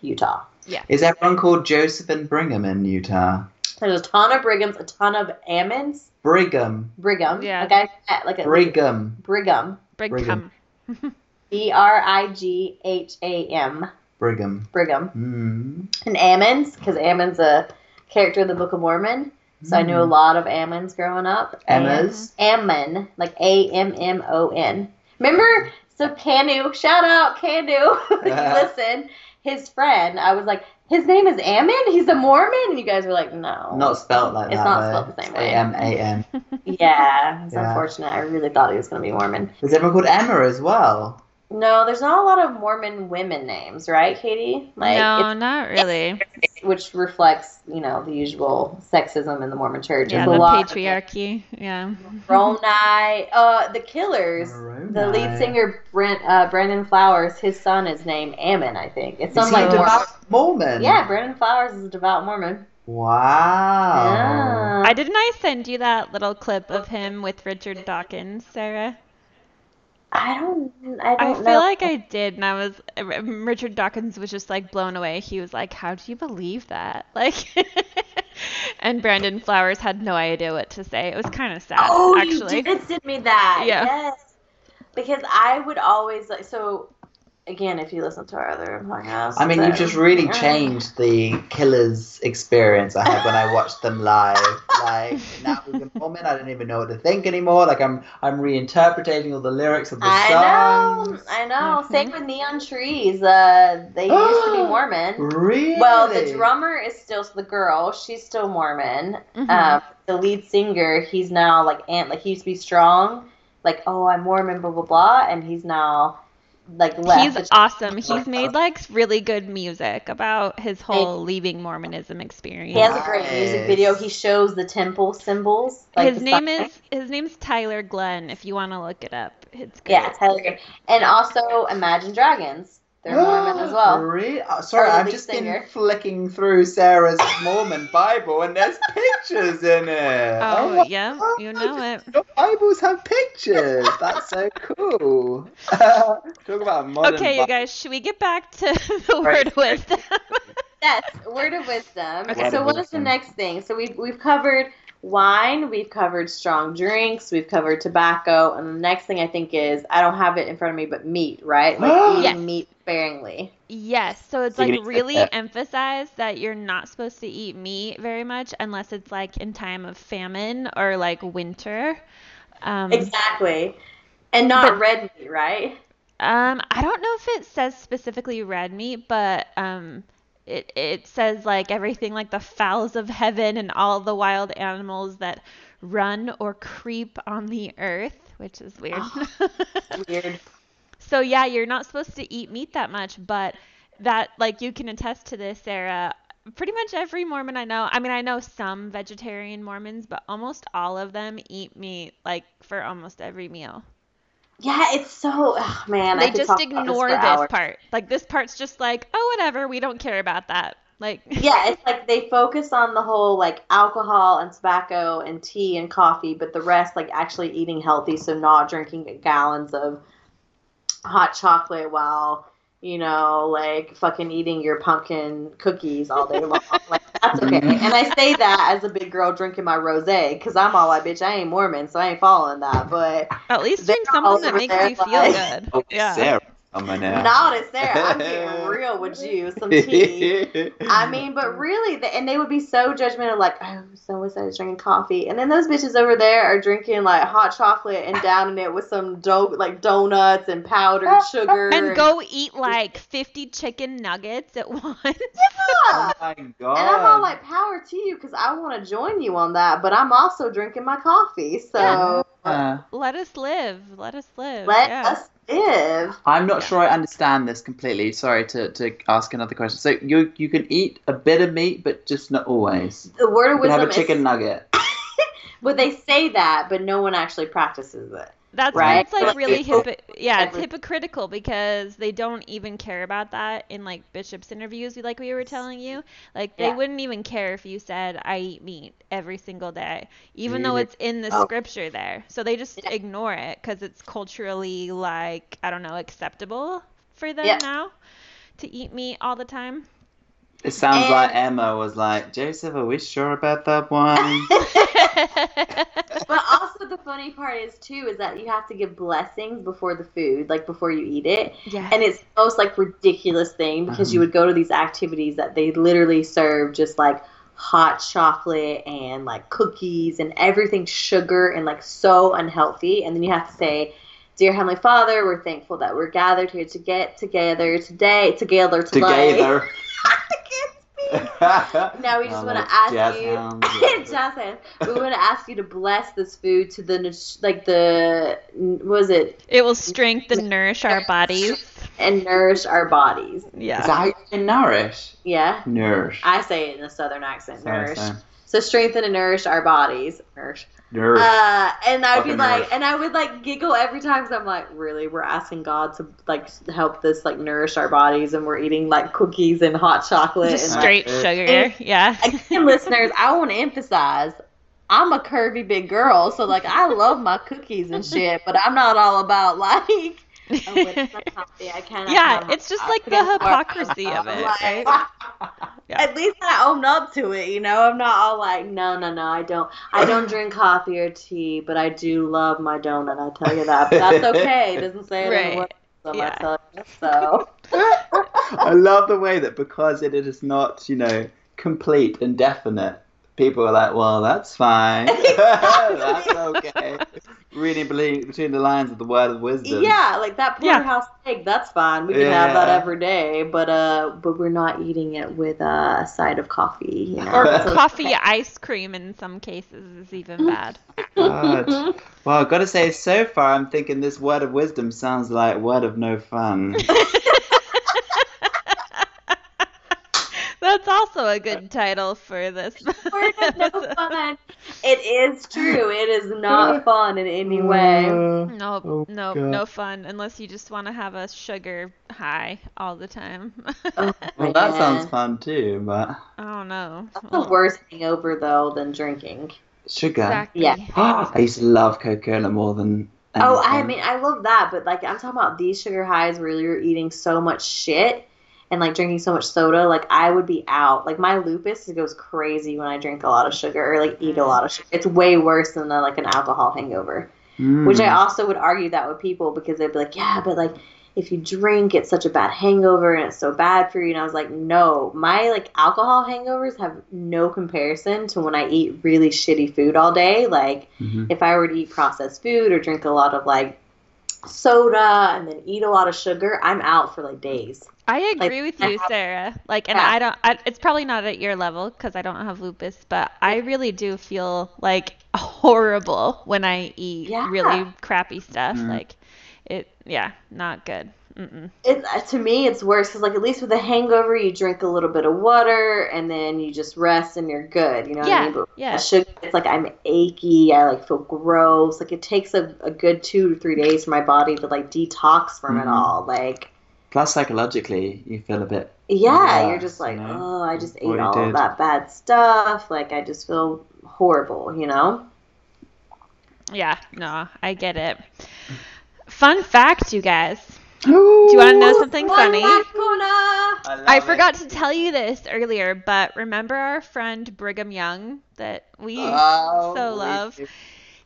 Utah. Yeah. Is everyone called Joseph and Brigham in Utah? There's a ton of Brighams, a ton of Ammons. Brigham. Brigham, Yeah. like I like a Brigham. Brigham, Brigham. B R I G H A M, Brigham. Brigham, Hmm. and Ammons because Ammon's a character in the Book of Mormon. So I knew a Hmm. lot of Ammons growing up. Emma's. Ammon, like A M M O N. Remember? So Canu, shout out Canu. listen, his friend, I was like, his name is Ammon. He's a Mormon, and you guys were like, no, Not spelled like It's that. It's not spelled the same way. A M A N. Yeah, it's Yeah. unfortunate. I really thought he was going to be Mormon. There's everyone called Emma as well. No, there's not a lot of Mormon women names, right, Katie? Like, no, not really. it's, which reflects, you know, the usual sexism in the Mormon Church. Yeah, There's the a lot patriarchy. Yeah. Moroni, uh, the Killers. The lead singer Brent uh, Brandon Flowers, his son is named Ammon, I think. It's Is some like a Mormon. devout Mormon? Yeah, Brandon Flowers is a devout Mormon. Wow. Yeah. I didn't I send you that little clip of him with Richard Dawkins, Sarah? I don't. I I don't feel know. like I did, and I was Richard Dawkins was just like blown away. He was like, "How do you believe that?" Like, and Brandon Flowers had no idea what to say. It was kind of sad, oh, actually. you did send me that. Yeah. Yes. Because I would always like so. Again, if you listen to our other podcast, I mean, so- you've just really changed the Killers experience I had when I watched them live. Like now with the Mormon, I don't even know what to think anymore. Like I'm, I'm reinterpreting all the lyrics of the I know, songs. I know. Mhm. Same with Neon Trees. Uh, they used to be Mormon. Really? Well, the drummer is still the girl. She's still Mormon. Mhm. Um, the lead singer, he's now like ant. Like he used to be strong. Like oh, I'm Mormon, blah blah blah, and he's now like left. He's awesome. He's made like really good music about his whole leaving Mormonism experience. He has a great music video. He shows the temple symbols. Like his name sign. is his name's Tyler Glenn. If you want to look it up, it's great. yeah, Tyler. And also Imagine Dragons. They're Mormon as well. Really? Oh, sorry, I've just singer. been flicking through Sarah's Mormon Bible and there's pictures in it. Oh, oh my yeah, God, you know it. Your Bibles have pictures. That's so cool. Talk about modern Okay, you guys, should we get back to the Right, word of wisdom? Yes, word of wisdom. Okay. So Word of what is the next thing? So we've we've covered wine, we've covered strong drinks, we've covered tobacco, and the next thing I think is I don't have it in front of me, but meat, right? Like eating Yes. meat sparingly. Yes, so it's So like really accept emphasized that you're not supposed to eat meat very much unless it's like in time of famine or like winter. Um, Exactly. And not But- red meat, right? Um, I don't know if it says specifically red meat, but um, it it says like everything like the fowls of heaven and all the wild animals that run or creep on the earth, which is weird. Ah, weird. So yeah, you're not supposed to eat meat that much, but that like you can attest to this, Sarah. Pretty much every Mormon I know, I mean I know some vegetarian Mormons, but almost all of them eat meat like for almost every meal. Yeah, it's so oh, man. They just ignore for this part. Like this part's just like, oh whatever, we don't care about that. Like Yeah, it's like they focus on the whole like alcohol and tobacco and tea and coffee, but the rest like actually eating healthy, so not drinking gallons of hot chocolate while you know like fucking eating your pumpkin cookies all day long. like that's okay. Mm. And I say that as a big girl drinking my rosé because I'm all like, bitch, I ain't Mormon, so I ain't following that. But at least drink something that makes there, you feel like- good. Oh, Yeah. Sarah. I'm gonna. not it's there. I'm getting real with you, some tea. I mean, but really, the, and they would be so judgmental, like, oh, so and so is drinking coffee, and then those bitches over there are drinking like hot chocolate and downing it with some dope, like donuts and powdered sugar, And go eat like 50 chicken nuggets at once. Yeah. Oh my god. And I'm all like, power to you because I want to join you on that, but I'm also drinking my coffee. So Uh, Let us live. Let us live. let yeah. us live. I'm not sure I understand this completely. Sorry to, to ask another question. So you you can eat a bit of meat, but just not always. The word of You can have a chicken is, nugget. but they say that, but no one actually practices it. That's Right? why it's like really Hypocritical. yeah, it's hypocritical because they don't even care about that in like bishops interviews like we were telling you. Like they Yeah. wouldn't even care if you said I eat meat every single day, even though mm-hmm. it's in the Oh. scripture there. So they just Yeah. ignore it cuz it's culturally like I don't know, acceptable for them Yeah. now to eat meat all the time. It sounds And- like Emma was like, Joseph, are we sure about that one? But also the funny part is too is that you have to give blessings before the food, like before you eat it. yeah. And it's the most like ridiculous thing because you Uh-huh. would go to these activities that they literally serve just like hot chocolate and like cookies and everything sugar and like so unhealthy. And then you have to say, Dear Heavenly Father, we're thankful that we're gathered here to get together today, together today. Together. Now we just want to ask jazz you, hands, jazz hands. We want to ask you to bless this food to the like the what was it it will strengthen nourish our bodies. and nourish our bodies. Is Yeah. that how you say nourish? Yeah, Nourish. I say it in a southern accent. Sorry, Nourish. sorry. So strengthen and nourish our bodies. Nourish. Nourish. Uh, and I'd be like, nourish. and I would like giggle every time because I'm like, really, we're asking God to like help this like nourish our bodies, and we're eating like cookies and hot chocolate. Just and, straight Uh, sugar. Yeah. again, listeners, I want to emphasize I'm a curvy big girl, so like I love my cookies and shit, but I'm not all about like. Oh, wait, it's not coffee. I cannot Yeah, it's just like the hypocrisy of it, right? Yeah. At least I own up to it, you know. I'm not all like, no, no, no, I don't. I don't drink coffee or tea, but I do love my donut. I tell you that. But that's okay. It doesn't say it in the Right. words, so Yeah. I tell you. So I love the way that because it is not, you know, complete and definite, people are like, well, that's fine. that's okay. Reading between between the lines of the word of wisdom. yeah, like that Yeah. porterhouse steak, that's fine. We can have that every day, but uh, but we're not eating it with a side of coffee, you know. Or So- coffee ice cream in some cases is even bad. God. Well, I've got to say, so far, I'm thinking this word of wisdom sounds like word of no fun. That's also a good title for this. Word no fun. It is true. It is not mm. fun in any way. Mm. Nope, Oh, nope, God. no fun unless you just want to have a sugar high all the time. Oh, Well, that man. sounds fun too, but I don't know. That's the worst hangover though than drinking. sugar. Exactly. Yeah. I used to love Coca-Cola more than. Oh, I mean, I love that, but like I'm talking about these sugar highs where you're eating so much shit and like drinking so much soda. Like I would be out. Like my lupus goes crazy when I drink a lot of sugar or like eat a lot of sugar. It's way worse than a, like an alcohol hangover. Mm. Which I also would argue that with people because they'd be like, yeah, but like if you drink, it's such a bad hangover and it's so bad for you. And I was like, no, my like alcohol hangovers have no comparison to when I eat really shitty food all day. Like Mhm. if I were to eat processed food or drink a lot of like soda and then eat a lot of sugar, I'm out for like days. I Like, agree with I you, have- Sarah. Like, and Yeah. I don't. I, it's probably not at your level because I don't have lupus, but I really do feel like horrible when I eat Yeah. really crappy stuff. Mm. Like, it. Yeah, not good. Mm-mm. It uh, to me it's worse because like at least with a hangover you drink a little bit of water and then you just rest and you're good. You know what I Yeah, mean? But yeah. sugar, it's like I'm achy. I like feel gross. Like it takes a, a good two to three days for my body to like detox from it Mhm. all. Like Plus, psychologically, you feel a bit. yeah, Yeah, you're just like you know, oh I just ate all did. that bad stuff. Like I just feel horrible. You know? Yeah, no, I get it. Fun fact, you guys. Do you want to know something One funny? back corner. I forgot to tell you this earlier, but remember our friend Brigham Young that we Oh, so love? do.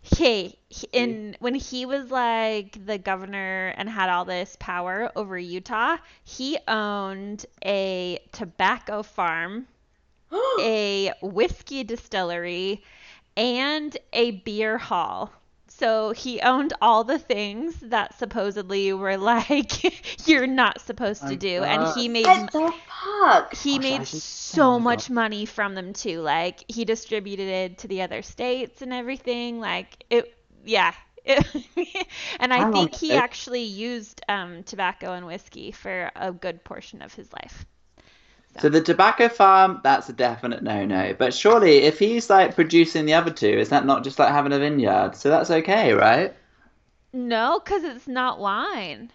He, he- in when he was like the governor and had all this power over Utah, he owned a tobacco farm, a whiskey distillery, and a beer hall. So he owned all the things that supposedly were like you're not supposed to My do, and he made What the fuck? he Gosh, made so much God. money from them too. Like he distributed it to the other states and everything. Like it, yeah. and I Hang on think he sec. actually used um, tobacco and whiskey for a good portion of his life. So the tobacco farm, that's a definite no-no. But surely, if he's like producing the other two, is that not just like having a vineyard? So that's okay, right? No, because it's not wine.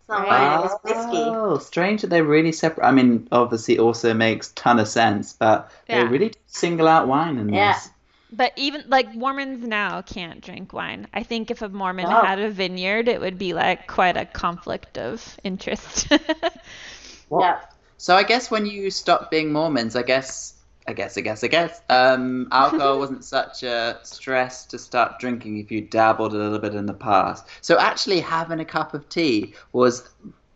It's not Right. wine, it was oh, whiskey. Oh, strange that they really separate. I mean, obviously, also makes ton of sense, but they Yeah. really single out wine in Yeah. this. But even like Mormons now can't drink wine. I think if a Mormon Wow. had a vineyard, it would be like quite a conflict of interest. Yeah. So I guess when you stopped being Mormons, I guess, I guess, I guess, I guess, um, alcohol wasn't such a stress to start drinking if you dabbled a little bit in the past. So actually, having a cup of tea was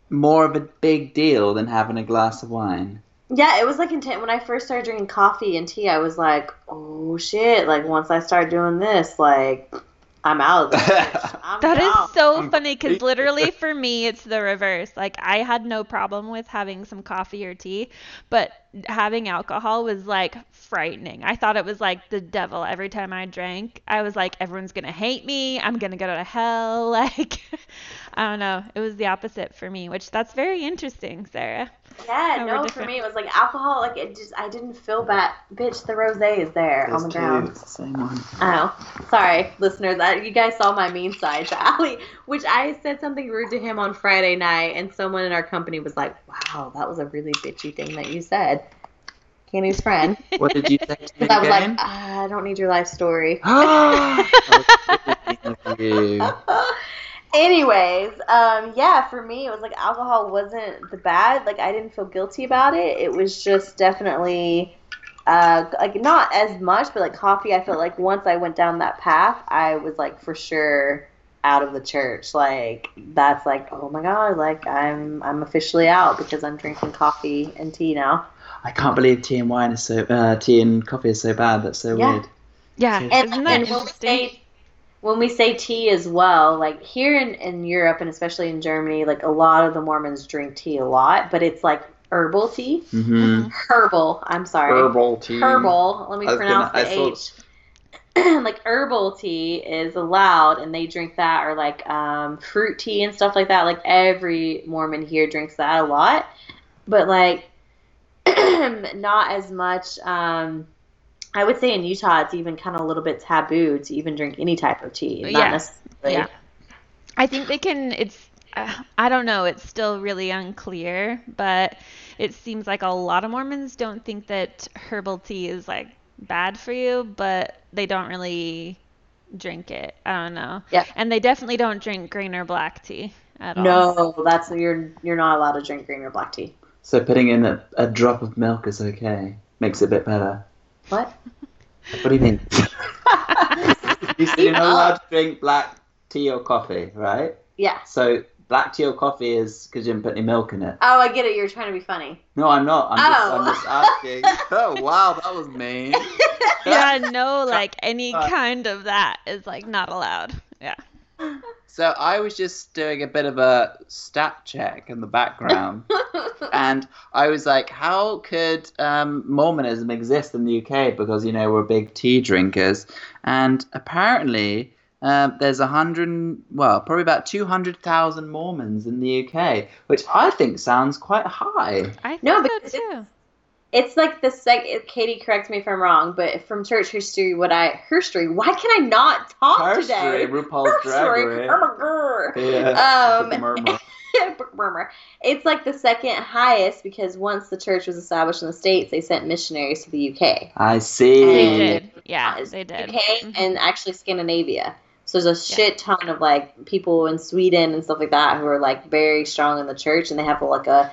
more of a big deal than having a glass of wine. Yeah, it was like intent when I first started drinking coffee and tea. I was like, "Oh shit!" Like once I start doing this, like I'm out. Of this. I'm That down. is so I'm funny because literally for me it's the reverse. Like I had no problem with having some coffee or tea, but having alcohol was like frightening. I thought it was like the devil every time I drank. I was like everyone's going to hate me. I'm going to go to hell like I don't know. It was the opposite for me, which that's very interesting, Sarah. Yeah, How we're no, for me it was like alcohol. Like it just, I didn't feel bad. Bitch, the rosé is there on the There's two, ground. it's the same one. I know. Sorry, listeners. I, you guys saw my mean side to Ali, which I said something rude to him on Friday night, and someone in our company was like, "Wow, that was a really bitchy thing that you said." Kenny's friend. What did you say to me Because I was like, "Ah, I don't need your life story. Of you. Anyways, um, yeah, for me, it was like alcohol wasn't the bad. Like I didn't feel guilty about it. It was just definitely, uh, like not as much, but like coffee. I felt like once I went down that path, I was like for sure out of the church. Like that's like, oh my god, like I'm I'm officially out because I'm drinking coffee and tea now. I can't believe tea and wine is so uh, tea and coffee is so bad. That's so Yeah. weird. Yeah, And- And, isn't that and when we interesting? When we say tea as well, like here in, in Europe and especially in Germany, like a lot of the Mormons drink tea a lot, but it's like herbal tea. Mm-hmm. Herbal, I'm sorry. Herbal tea. Herbal. Let me pronounce gonna- the I H. like herbal tea is allowed and they drink that or like um, fruit tea and stuff like that. Like every Mormon here drinks that a lot. But like not as much um, I would say in Utah it's even kind of a little bit taboo to even drink any type of tea. Not Yeah. necessarily. Yeah. I think they can. It's. Uh, I don't know. It's still really unclear, but it seems like a lot of Mormons don't think that herbal tea is like bad for you, but they don't really drink it. I don't know. Yeah. And they definitely don't drink green or black tea at all. No, that's you're you're not allowed to drink green or black tea. So putting in a, a drop of milk is okay. Makes it a bit better. What? What do you mean? you said you're not allowed to drink black tea or coffee, right? Yeah. So black tea or coffee is because you didn't put any milk in it. Oh, I get it. You're trying to be funny. No, I'm not. I'm just, Oh. I'm just oh. asking. oh wow, that was mean. Yeah, no, like any kind of that is like not allowed. Yeah. So I was just doing a bit of a stat check in the background, and I was like, how could um, Mormonism exist in the UK? Because you know we're big tea drinkers, and apparently um, there's a hundred, well, probably about two hundred thousand Mormons in the UK, which I think sounds quite high. I think No, so too. It's like the second. Katie, correct me if I'm wrong, but from church history, what I history. Why can I not talk Her today? story, RuPaul's Drag Herstory. Race. Oh my god. Yeah. Um, Murmur. Murmur. It's like the second highest because once the church was established in the states, they sent missionaries to the UK, I see. They did. Yeah, they did. UK Mhm. and actually Scandinavia. So there's a shit ton of like people in Sweden and stuff like that who are like very strong in the church and they have like a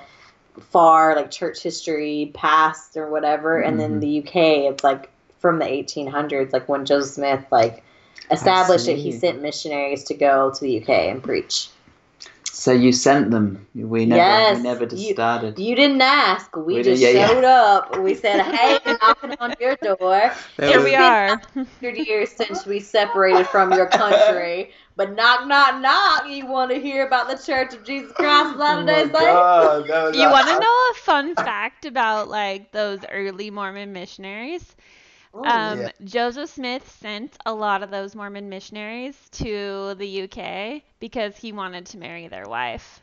far like church history past or whatever. And then Mhm. the UK, it's like from the 1800s, like when Joseph Smith like established it, he sent missionaries to go to the UK and preach. So you sent them. We never, Yes, we never just you- started. You didn't ask. We, We just yeah, yeah. showed up. We said, "Hey, we're knocking on your door." There Here we are. Hundred years since we separated from your country, but knock, knock, knock. You want to hear about the Church of Jesus Christ of Oh Latter my Day Saints? God, You want to know a fun fact about like those early Mormon missionaries? Ooh. Um, Yeah. Joseph Smith sent a lot of those Mormon missionaries to the UK because he wanted to marry their wife.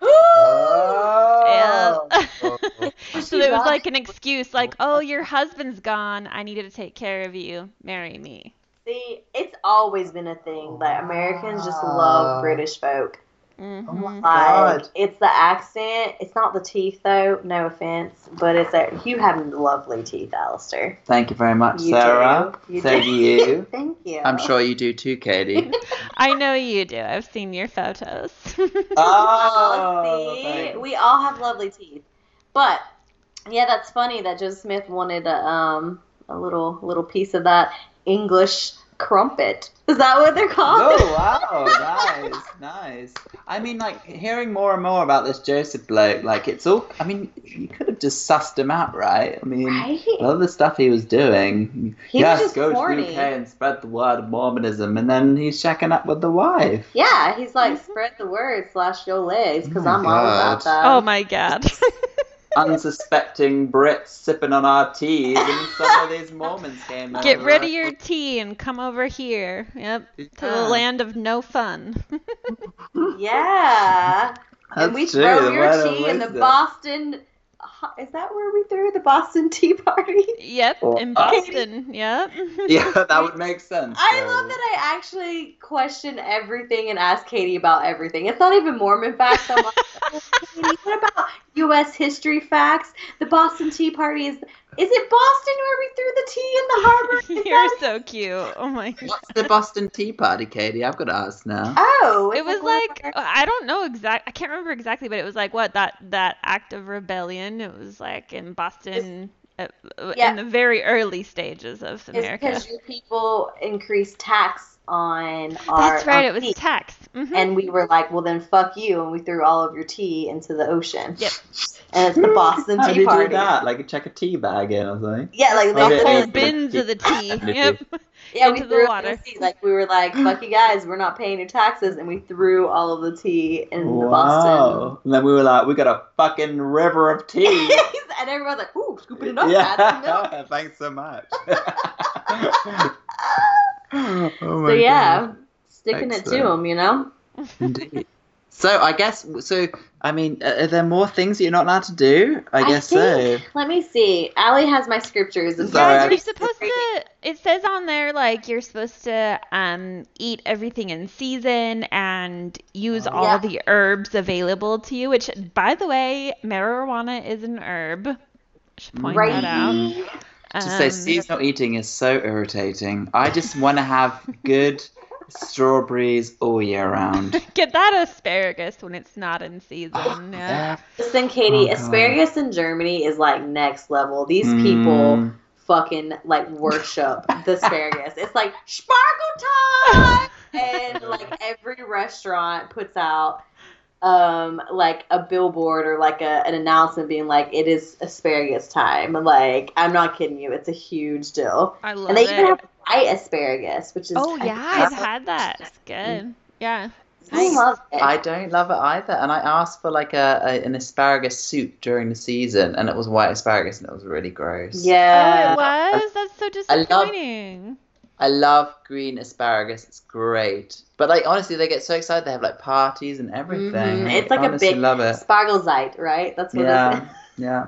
Oh. Yeah. Was so it was like an excuse, like, "Oh, your husband's gone. I needed to take care of you. Marry me." See, it's always been a thing that Americans just love British folk. Oh my Like, God. it's the accent. It's not the teeth, though. No offense, but it's that you have lovely teeth, Alistair. Thank you very much, You Sarah. do. You so do. do you. Thank you. I'm sure you do too, Katie. I know you do. I've seen your photos. Oh, see, thanks. we all have lovely teeth. But yeah, that's funny that Joseph Smith wanted a um a little little piece of that English crumpet. Is that what they're called? Oh wow, nice, nice. I mean, like hearing more and more about this Joseph bloke, like it's all. I mean, you could have just sussed him out, right? I mean, Right? a lot of the stuff he was doing. He was yes, just go horny. to the UK and spread the word of Mormonism, and then he's checking up with the wife. Yeah, he's like mm-hmm. spread the word slash your legs because Oh I'm all about that. oh my god. Unsuspecting Brits sipping on our teas, and some of these Mormons came Get over. rid of your tea and come over here. Yep. To the land of no fun. Yeah. and we true, throw your tea in the wisdom. Boston. Is that where we threw the Boston Tea Party? Yep, Or- in Boston. Yep. Yeah, that would make sense. I so- love that I actually question everything and ask Katie about everything. It's not even Mormon facts. I'm like, oh, Katie, what about U.S. history facts? The Boston Tea Party is. Is it Boston where we threw the tea in the harbor? Is You're that- so cute. Oh my god. What's the Boston Tea Party, Katie? I've got to ask now. Oh, It it's was where- like I don't know exact. I can't remember exactly, but it was like what that that act of rebellion. It was like in Boston, uh, uh, Yeah. in the very early stages of It's America. because your people increased tax on our. That's right. on It was tea. tax. Mhm. And we were like, well, then fuck you, and we threw all of your tea into the ocean. Yep. And it's the Boston How do Tea you Party. do that? Like check a tea bag in or something? Yeah, like they Okay, Whole bins of the tea. Yep. yeah, we into the threw it in water. tea. Like we were like, fuck you guys, we're not paying your taxes, and we threw all of the tea in the Boston. Wow. And then we were like, we got a fucking river of tea. and everyone's like, ooh, scooping it up, add some milk. yeah, thanks so much. oh So yeah, God. sticking it to them, you know. Indeed. So I guess so. I mean, are are there more things you're not allowed to do? I, I guess think- so. Let me see. Allie has my scriptures. and Sorry, Yeah, you're supposed to. It says on there like you're supposed to um eat everything in season and use Oh. all Yeah. the herbs available to you. Which, by the way, marijuana is an herb. Should point Right. that out. To say Um, seasonal eating is so irritating. I just want to have good strawberries all year round. Get that asparagus when it's not in season. Yeah. Listen, Katie, Oh, asparagus in Germany is like next level. These people Mm. fucking like worship the asparagus. It's like sparkle time, and like every restaurant puts out um like a billboard or like a, an announcement being like it is asparagus time. Like I'm not kidding you, it's a huge deal. I love it. And they it. even have white asparagus, which is oh yeah, I've had that. It's good. Yeah. I love it. I don't love it either. And I asked for like a, a an asparagus soup during the season, and it was white asparagus, and it was really gross. yeah. oh, it was. That's so I love- disappointing. I love green asparagus. It's great. But like honestly, they get so excited. They have like parties and everything. Mhm. It's like a big love it. Spargelzeit, right? That's what it Yeah, is. yeah.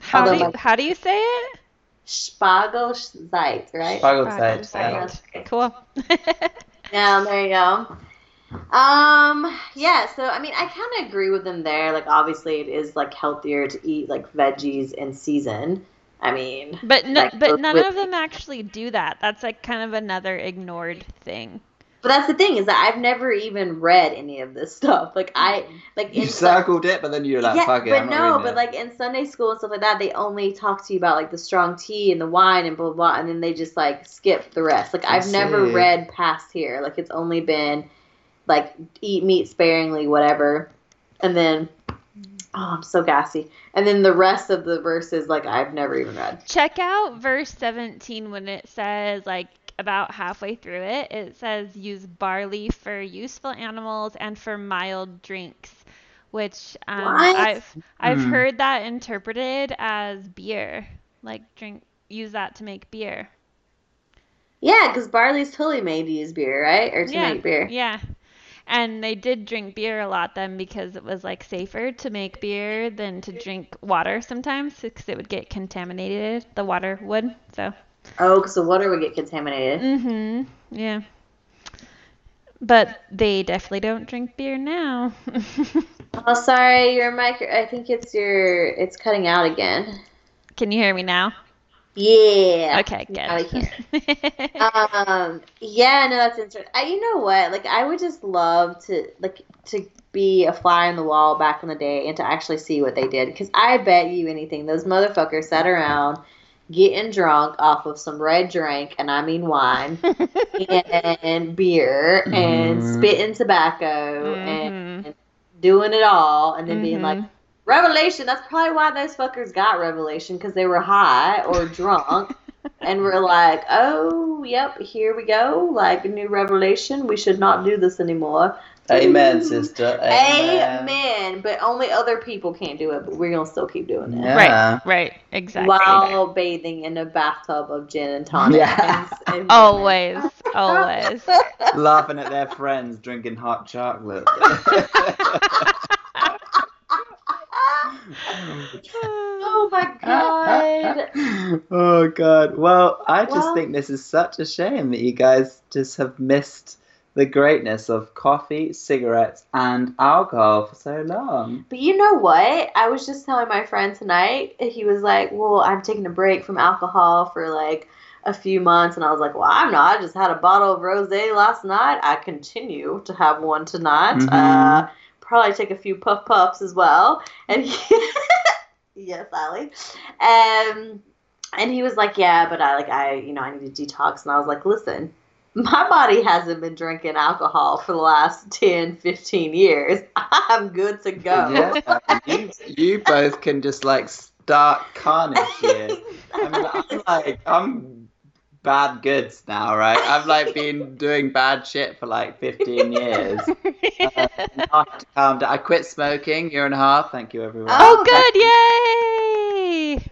How Although do you, my- how do you say it? Spargelzeit, right? Spargelzeit, Spargelzeit. yeah. Cool. Yeah, there you go. Um, yeah, so I mean, I kind of agree with them there. Like, obviously, it is like healthier to eat like veggies in season. I mean, But no, Like, but none with- of them actually do that. That's like kind of another ignored thing. but that's the thing is that I've never even read any of this stuff. Like, I like You in Sun- circled it, but then you're like, yeah, fuck it. but I'm not no, reading but it. like in Sunday school and stuff like that, they only talk to you about like the strong tea and the wine and blah blah, blah and then they just like skip the rest. Like I I've never read past here. Like it's only been like eat meat sparingly, whatever. And then, oh, I'm so gassy. And then the rest of the verses, like I've never even read. Check out verse 17 when it says, like, about halfway through it, it says use barley for useful animals and for mild drinks, which um, I've I've Hmm. heard that interpreted as beer, like drink use that to make beer. Yeah, because barley's totally made to use beer, right? Or to Yeah, make beer. Yeah. And they did drink beer a lot then because it was like safer to make beer than to drink water sometimes because it would get contaminated. The water would. So. Oh, because the water would get contaminated. Mhm. Yeah. But they definitely don't drink beer now. Oh, sorry, your mic. I think it's your. It's cutting out again. Can you hear me now? Yeah. Okay, Now I can. good. um yeah no that's interesting I, you know what like i would just love to like to be a fly on the wall back in the day and to actually see what they did because i bet you anything those motherfuckers sat around getting drunk off of some red drink and i mean wine and beer and Mhm. spitting tobacco and, Mhm. and doing it all and then being like Mhm. Revelation that's probably why those fuckers got revelation because they were high or drunk and we're like, oh, yep, here we go. Like a new revelation. We should not do this anymore. Amen, sister. Amen. Amen. But only other people can't do it, but we're going to still keep doing it. Yeah. Right, right, exactly. While bathing in a bathtub of gin and tonic. Yeah. and- and- Always, always. Laughing at their friends drinking hot chocolate. Oh my god. oh god. Well, I just Well- think this is such a shame that you guys just have missed the greatness of coffee, cigarettes, and alcohol for so long. But you know what? I was just telling my friend tonight, he was like, Well, I'm taking a break from alcohol for like a few months. And I was like, Well, I'm not. I just had a bottle of rose last night. I continue to have one tonight. Mhm. Uh, probably take a few puff puffs as well. And he, yes, Allie. Um, and he was like, Yeah, but I like, I, you know, I need to detox. And I was like, Listen, my body hasn't been drinking alcohol for the last 10, 15 years. I'm good to go. Yeah, you, you both can just like start carnage here. I mean, I'm like, I'm bad goods now, right? I've like been doing bad shit for like 15 years. Uh, I have calm down. I quit smoking year and a half. Thank you, everyone. oh, good! Yay!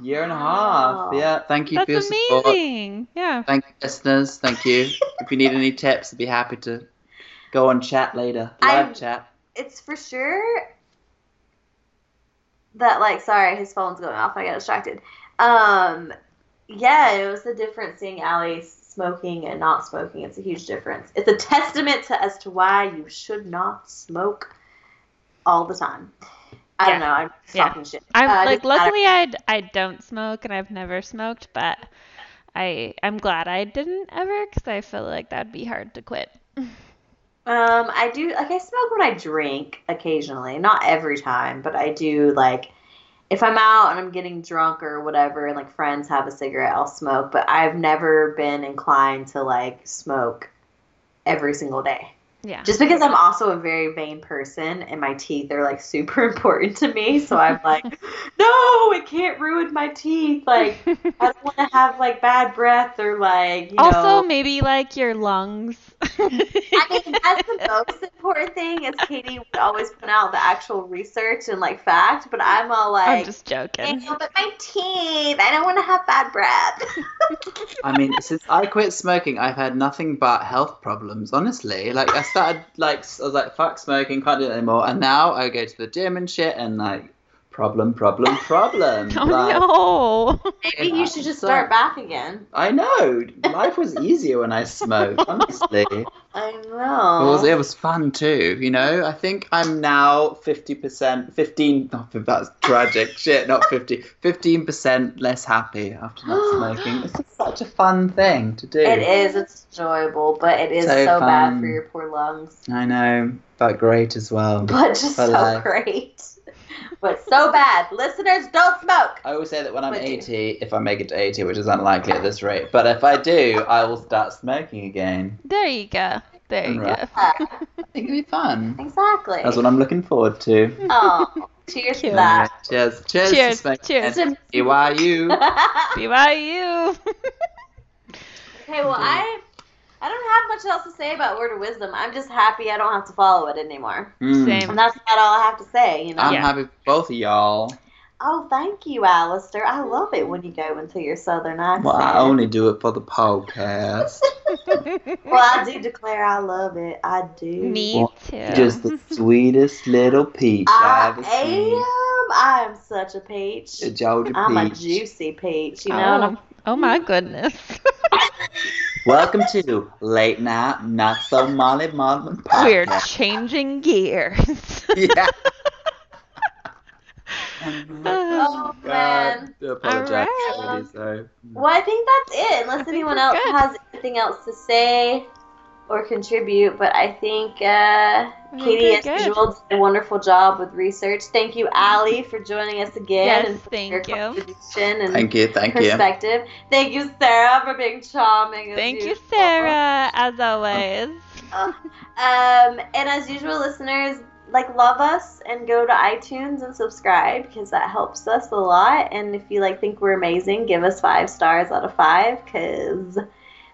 Year and a half. Yeah, thank you That's for your support. amazing. Yeah. Thank you, listeners. Thank you. if you need any tips, I'd be happy to go on chat later. Live I'm- chat. It's for sure that like sorry, his phone's going off. I got distracted. Um, yeah, it was the difference seeing Allie smoking and not smoking. It's a huge difference. It's a testament to as to why you should not smoke all the time. I don't know. I'm Yeah. talking shit. I'm Uh, like luckily I I don't smoke and I've never smoked, but I I'm glad I didn't ever because I feel like that'd be hard to quit. Um, I do like I smoke when I drink occasionally, not every time, but I do like if I'm out and I'm getting drunk or whatever, and like friends have a cigarette, I'll smoke. But I've never been inclined to like smoke every single day, Yeah. just because I'm also a very vain person and my teeth are like super important to me. So I'm like, no, it can't ruin my teeth. Like I don't want to have like bad breath or like you also know. maybe like your lungs. I mean, that's the most important thing. Is Katie would always point out the actual research and like fact, but I'm all like, I'm just joking. "Ew, but my teeth. I don't want to have bad breath. I mean, since I quit smoking, I've had nothing but health problems. Honestly, like I started like I was like, "Fuck smoking, can't do it anymore," and now I go to the gym and shit, and like, problem, problem, problem. Oh like, no. Maybe you should just start back again. I know. Life was easier when I smoked. Honestly, I know. it was fun too. You know, I think I'm now fifty percent, fifteen. Not that's tragic. Shit, not fifty. Fifteen percent less happy after not smoking. It's just such a fun thing to do. It is. It's enjoyable, but it is So so, bad for your poor lungs. I know, but great as well. But just For so great. But so bad. Listeners, don't smoke. I always say that when I'm Would you? 80, if I make it to 80, which is unlikely at this rate, but if I do, I will start smoking again. There you go. There you Right. go. I think it'd be fun. Exactly. That's what I'm looking forward to. Oh, cheers to that. Cheers. Cheers. Cheers, to Smoke cheers. and BYU. BYU. Okay, well, I I don't have much else to say about Word of Wisdom. I'm just happy I don't have to follow it anymore. Mm. Same. And that's about all I have to say, you know? I'm Yeah. happy for both of y'all. Oh, thank you, Alistair. I love it when you go into your southern accent. Well, I only do it for the podcast. Well, I do declare I love it. I do. Me Well, too. Just the sweetest little peach I I ever seen. am. I am such a peach. A Georgia I'm a juicy peach, you know? oh, oh my goodness. Welcome to Late Night Not So Molly Marlin We're changing gears. yeah. Oh, oh man. I apologize. All right. Really. Well, I think that's it. Unless anyone else good. has anything else to say or contribute, but I think uh, Katie, we're as usual, did a wonderful job with research. Thank you, Allie, for joining us again Yes, and for thank your you. contribution and Thank you, thank you. perspective. Thank you, Sarah, for being charming. as Thank you. Sarah, as always. Um, and as usual, listeners, like love us and go to iTunes and subscribe because that helps us a lot. And if you like think we're amazing, give us five stars out of five because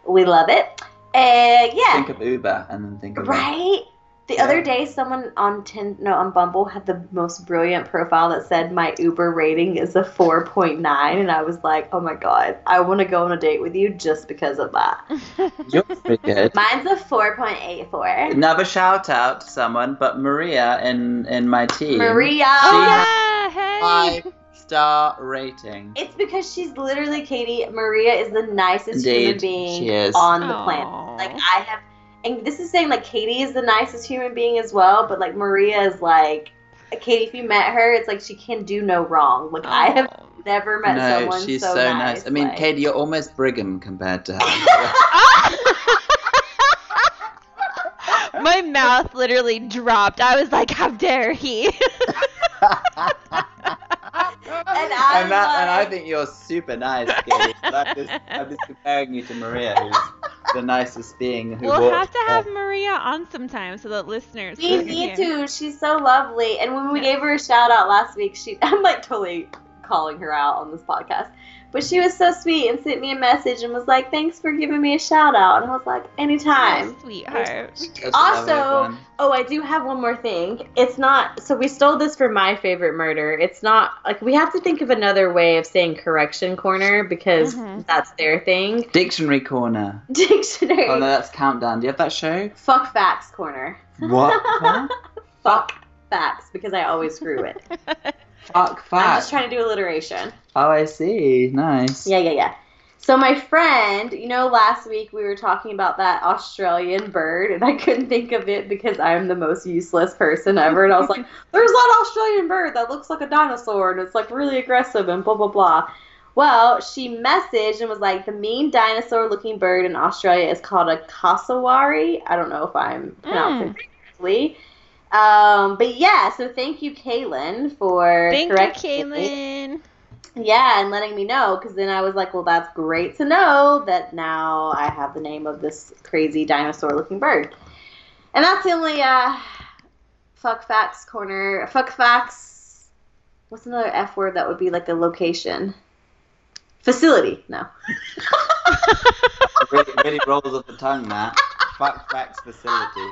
we love it. And yeah, Think of Uber and then think of right. The Yeah. other day, someone on Tin no on Bumble had the most brilliant profile that said my Uber rating is a four point nine, and I was like, oh my god, I want to go on a date with you just because of that. You're pretty good. Mine's a four point eight four. Another shout out to someone, but Maria in in my team. Maria. oh, yeah. Hey. Five star rating. It's because she's literally Katie. Maria is the nicest human being she is. on the Aw. planet. Like I have, and this is saying like Katie is the nicest human being as well. But like Maria is like Katie. If you met her, it's like she can do no wrong. Like I have never met no, someone she's so, so, nice. I mean, like- Katie, you're almost Brigham compared to her. My mouth literally dropped. I was like, how dare he? And I'm and, that, and I think you're super nice, Katie. I'm just, I'm just comparing you to Maria, who's the nicest being who we'll have to the have Maria on sometime so that listeners We can need hear. to. She's so lovely. And when we gave her a shout out last week, she I'm like totally calling her out on this podcast. But she was so sweet and sent me a message and was like, "Thanks for giving me a shout out." And I was like, "Anytime." Oh, sweetheart. Also- Oh, I do have one more thing. It's not so we stole this for my favorite murder. It's not like we have to think of another way of saying correction corner because Mhm. that's their thing. Dictionary Corner. Dictionary. Oh no, that's Countdown. Do you have that show? Fuck facts corner. What? Huh? Fuck facts because I always screw it. Fuck I'm just trying to do alliteration. Oh, I see. Nice. Yeah, yeah, yeah. So my friend, you know, last week we were talking about that Australian bird, and I couldn't think of it because I'm the most useless person ever. And I was like, "There's that Australian bird that looks like a dinosaur, and it's like really aggressive, and blah blah blah." Well, she messaged and was like, "The mean dinosaur-looking bird in Australia is called a cassowary." I don't know if I'm pronouncing mm. it correctly. Um, but yeah, so thank you, Kaylin, for Thank you, correcting me. Kaylin. Yeah, and letting me know because then I was like, well, that's great to know that now I have the name of this crazy dinosaur looking bird. And that's the only uh, fuck facts corner. Fuck facts. What's another F word that would be like a location? Facility. No. really, really rolls off the tongue, that. Fuck facts facility.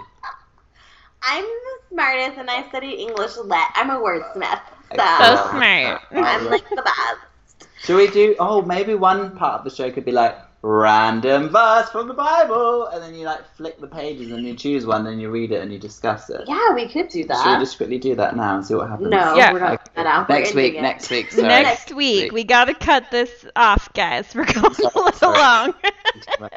I'm the smartest and I studied English lit. I'm a wordsmith. So, So smart. I'm like the best. Should we do? Oh, maybe one part of the show could be like random verse from the Bible, and then you like flick the pages and you choose one, and you read it and you discuss it. Yeah, we could do that. Should we that. just quickly do that now and see what happens? No, Yeah. we're not doing that out. We're Next week. ending. Next week. Sorry. Next week, we gotta cut this off, guys. We're going a little sorry. long.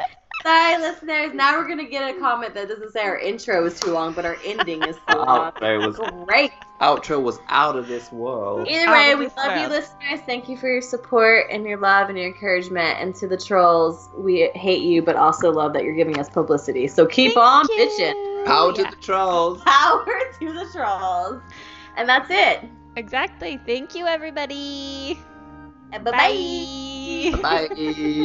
Sorry, listeners. Now we're gonna get a comment that doesn't say our intro is too long, but our ending is too Our long. outro was Great. outro was out of this world. Either way, we this love you, listeners. Thank you for your support and your love and your encouragement. And to the trolls, we hate you, but also love that you're giving us publicity. So keep on Thank bitching. you. Power to the trolls. Power to the trolls. And that's it. Exactly. Thank you, everybody. Bye bye. Bye. Bye.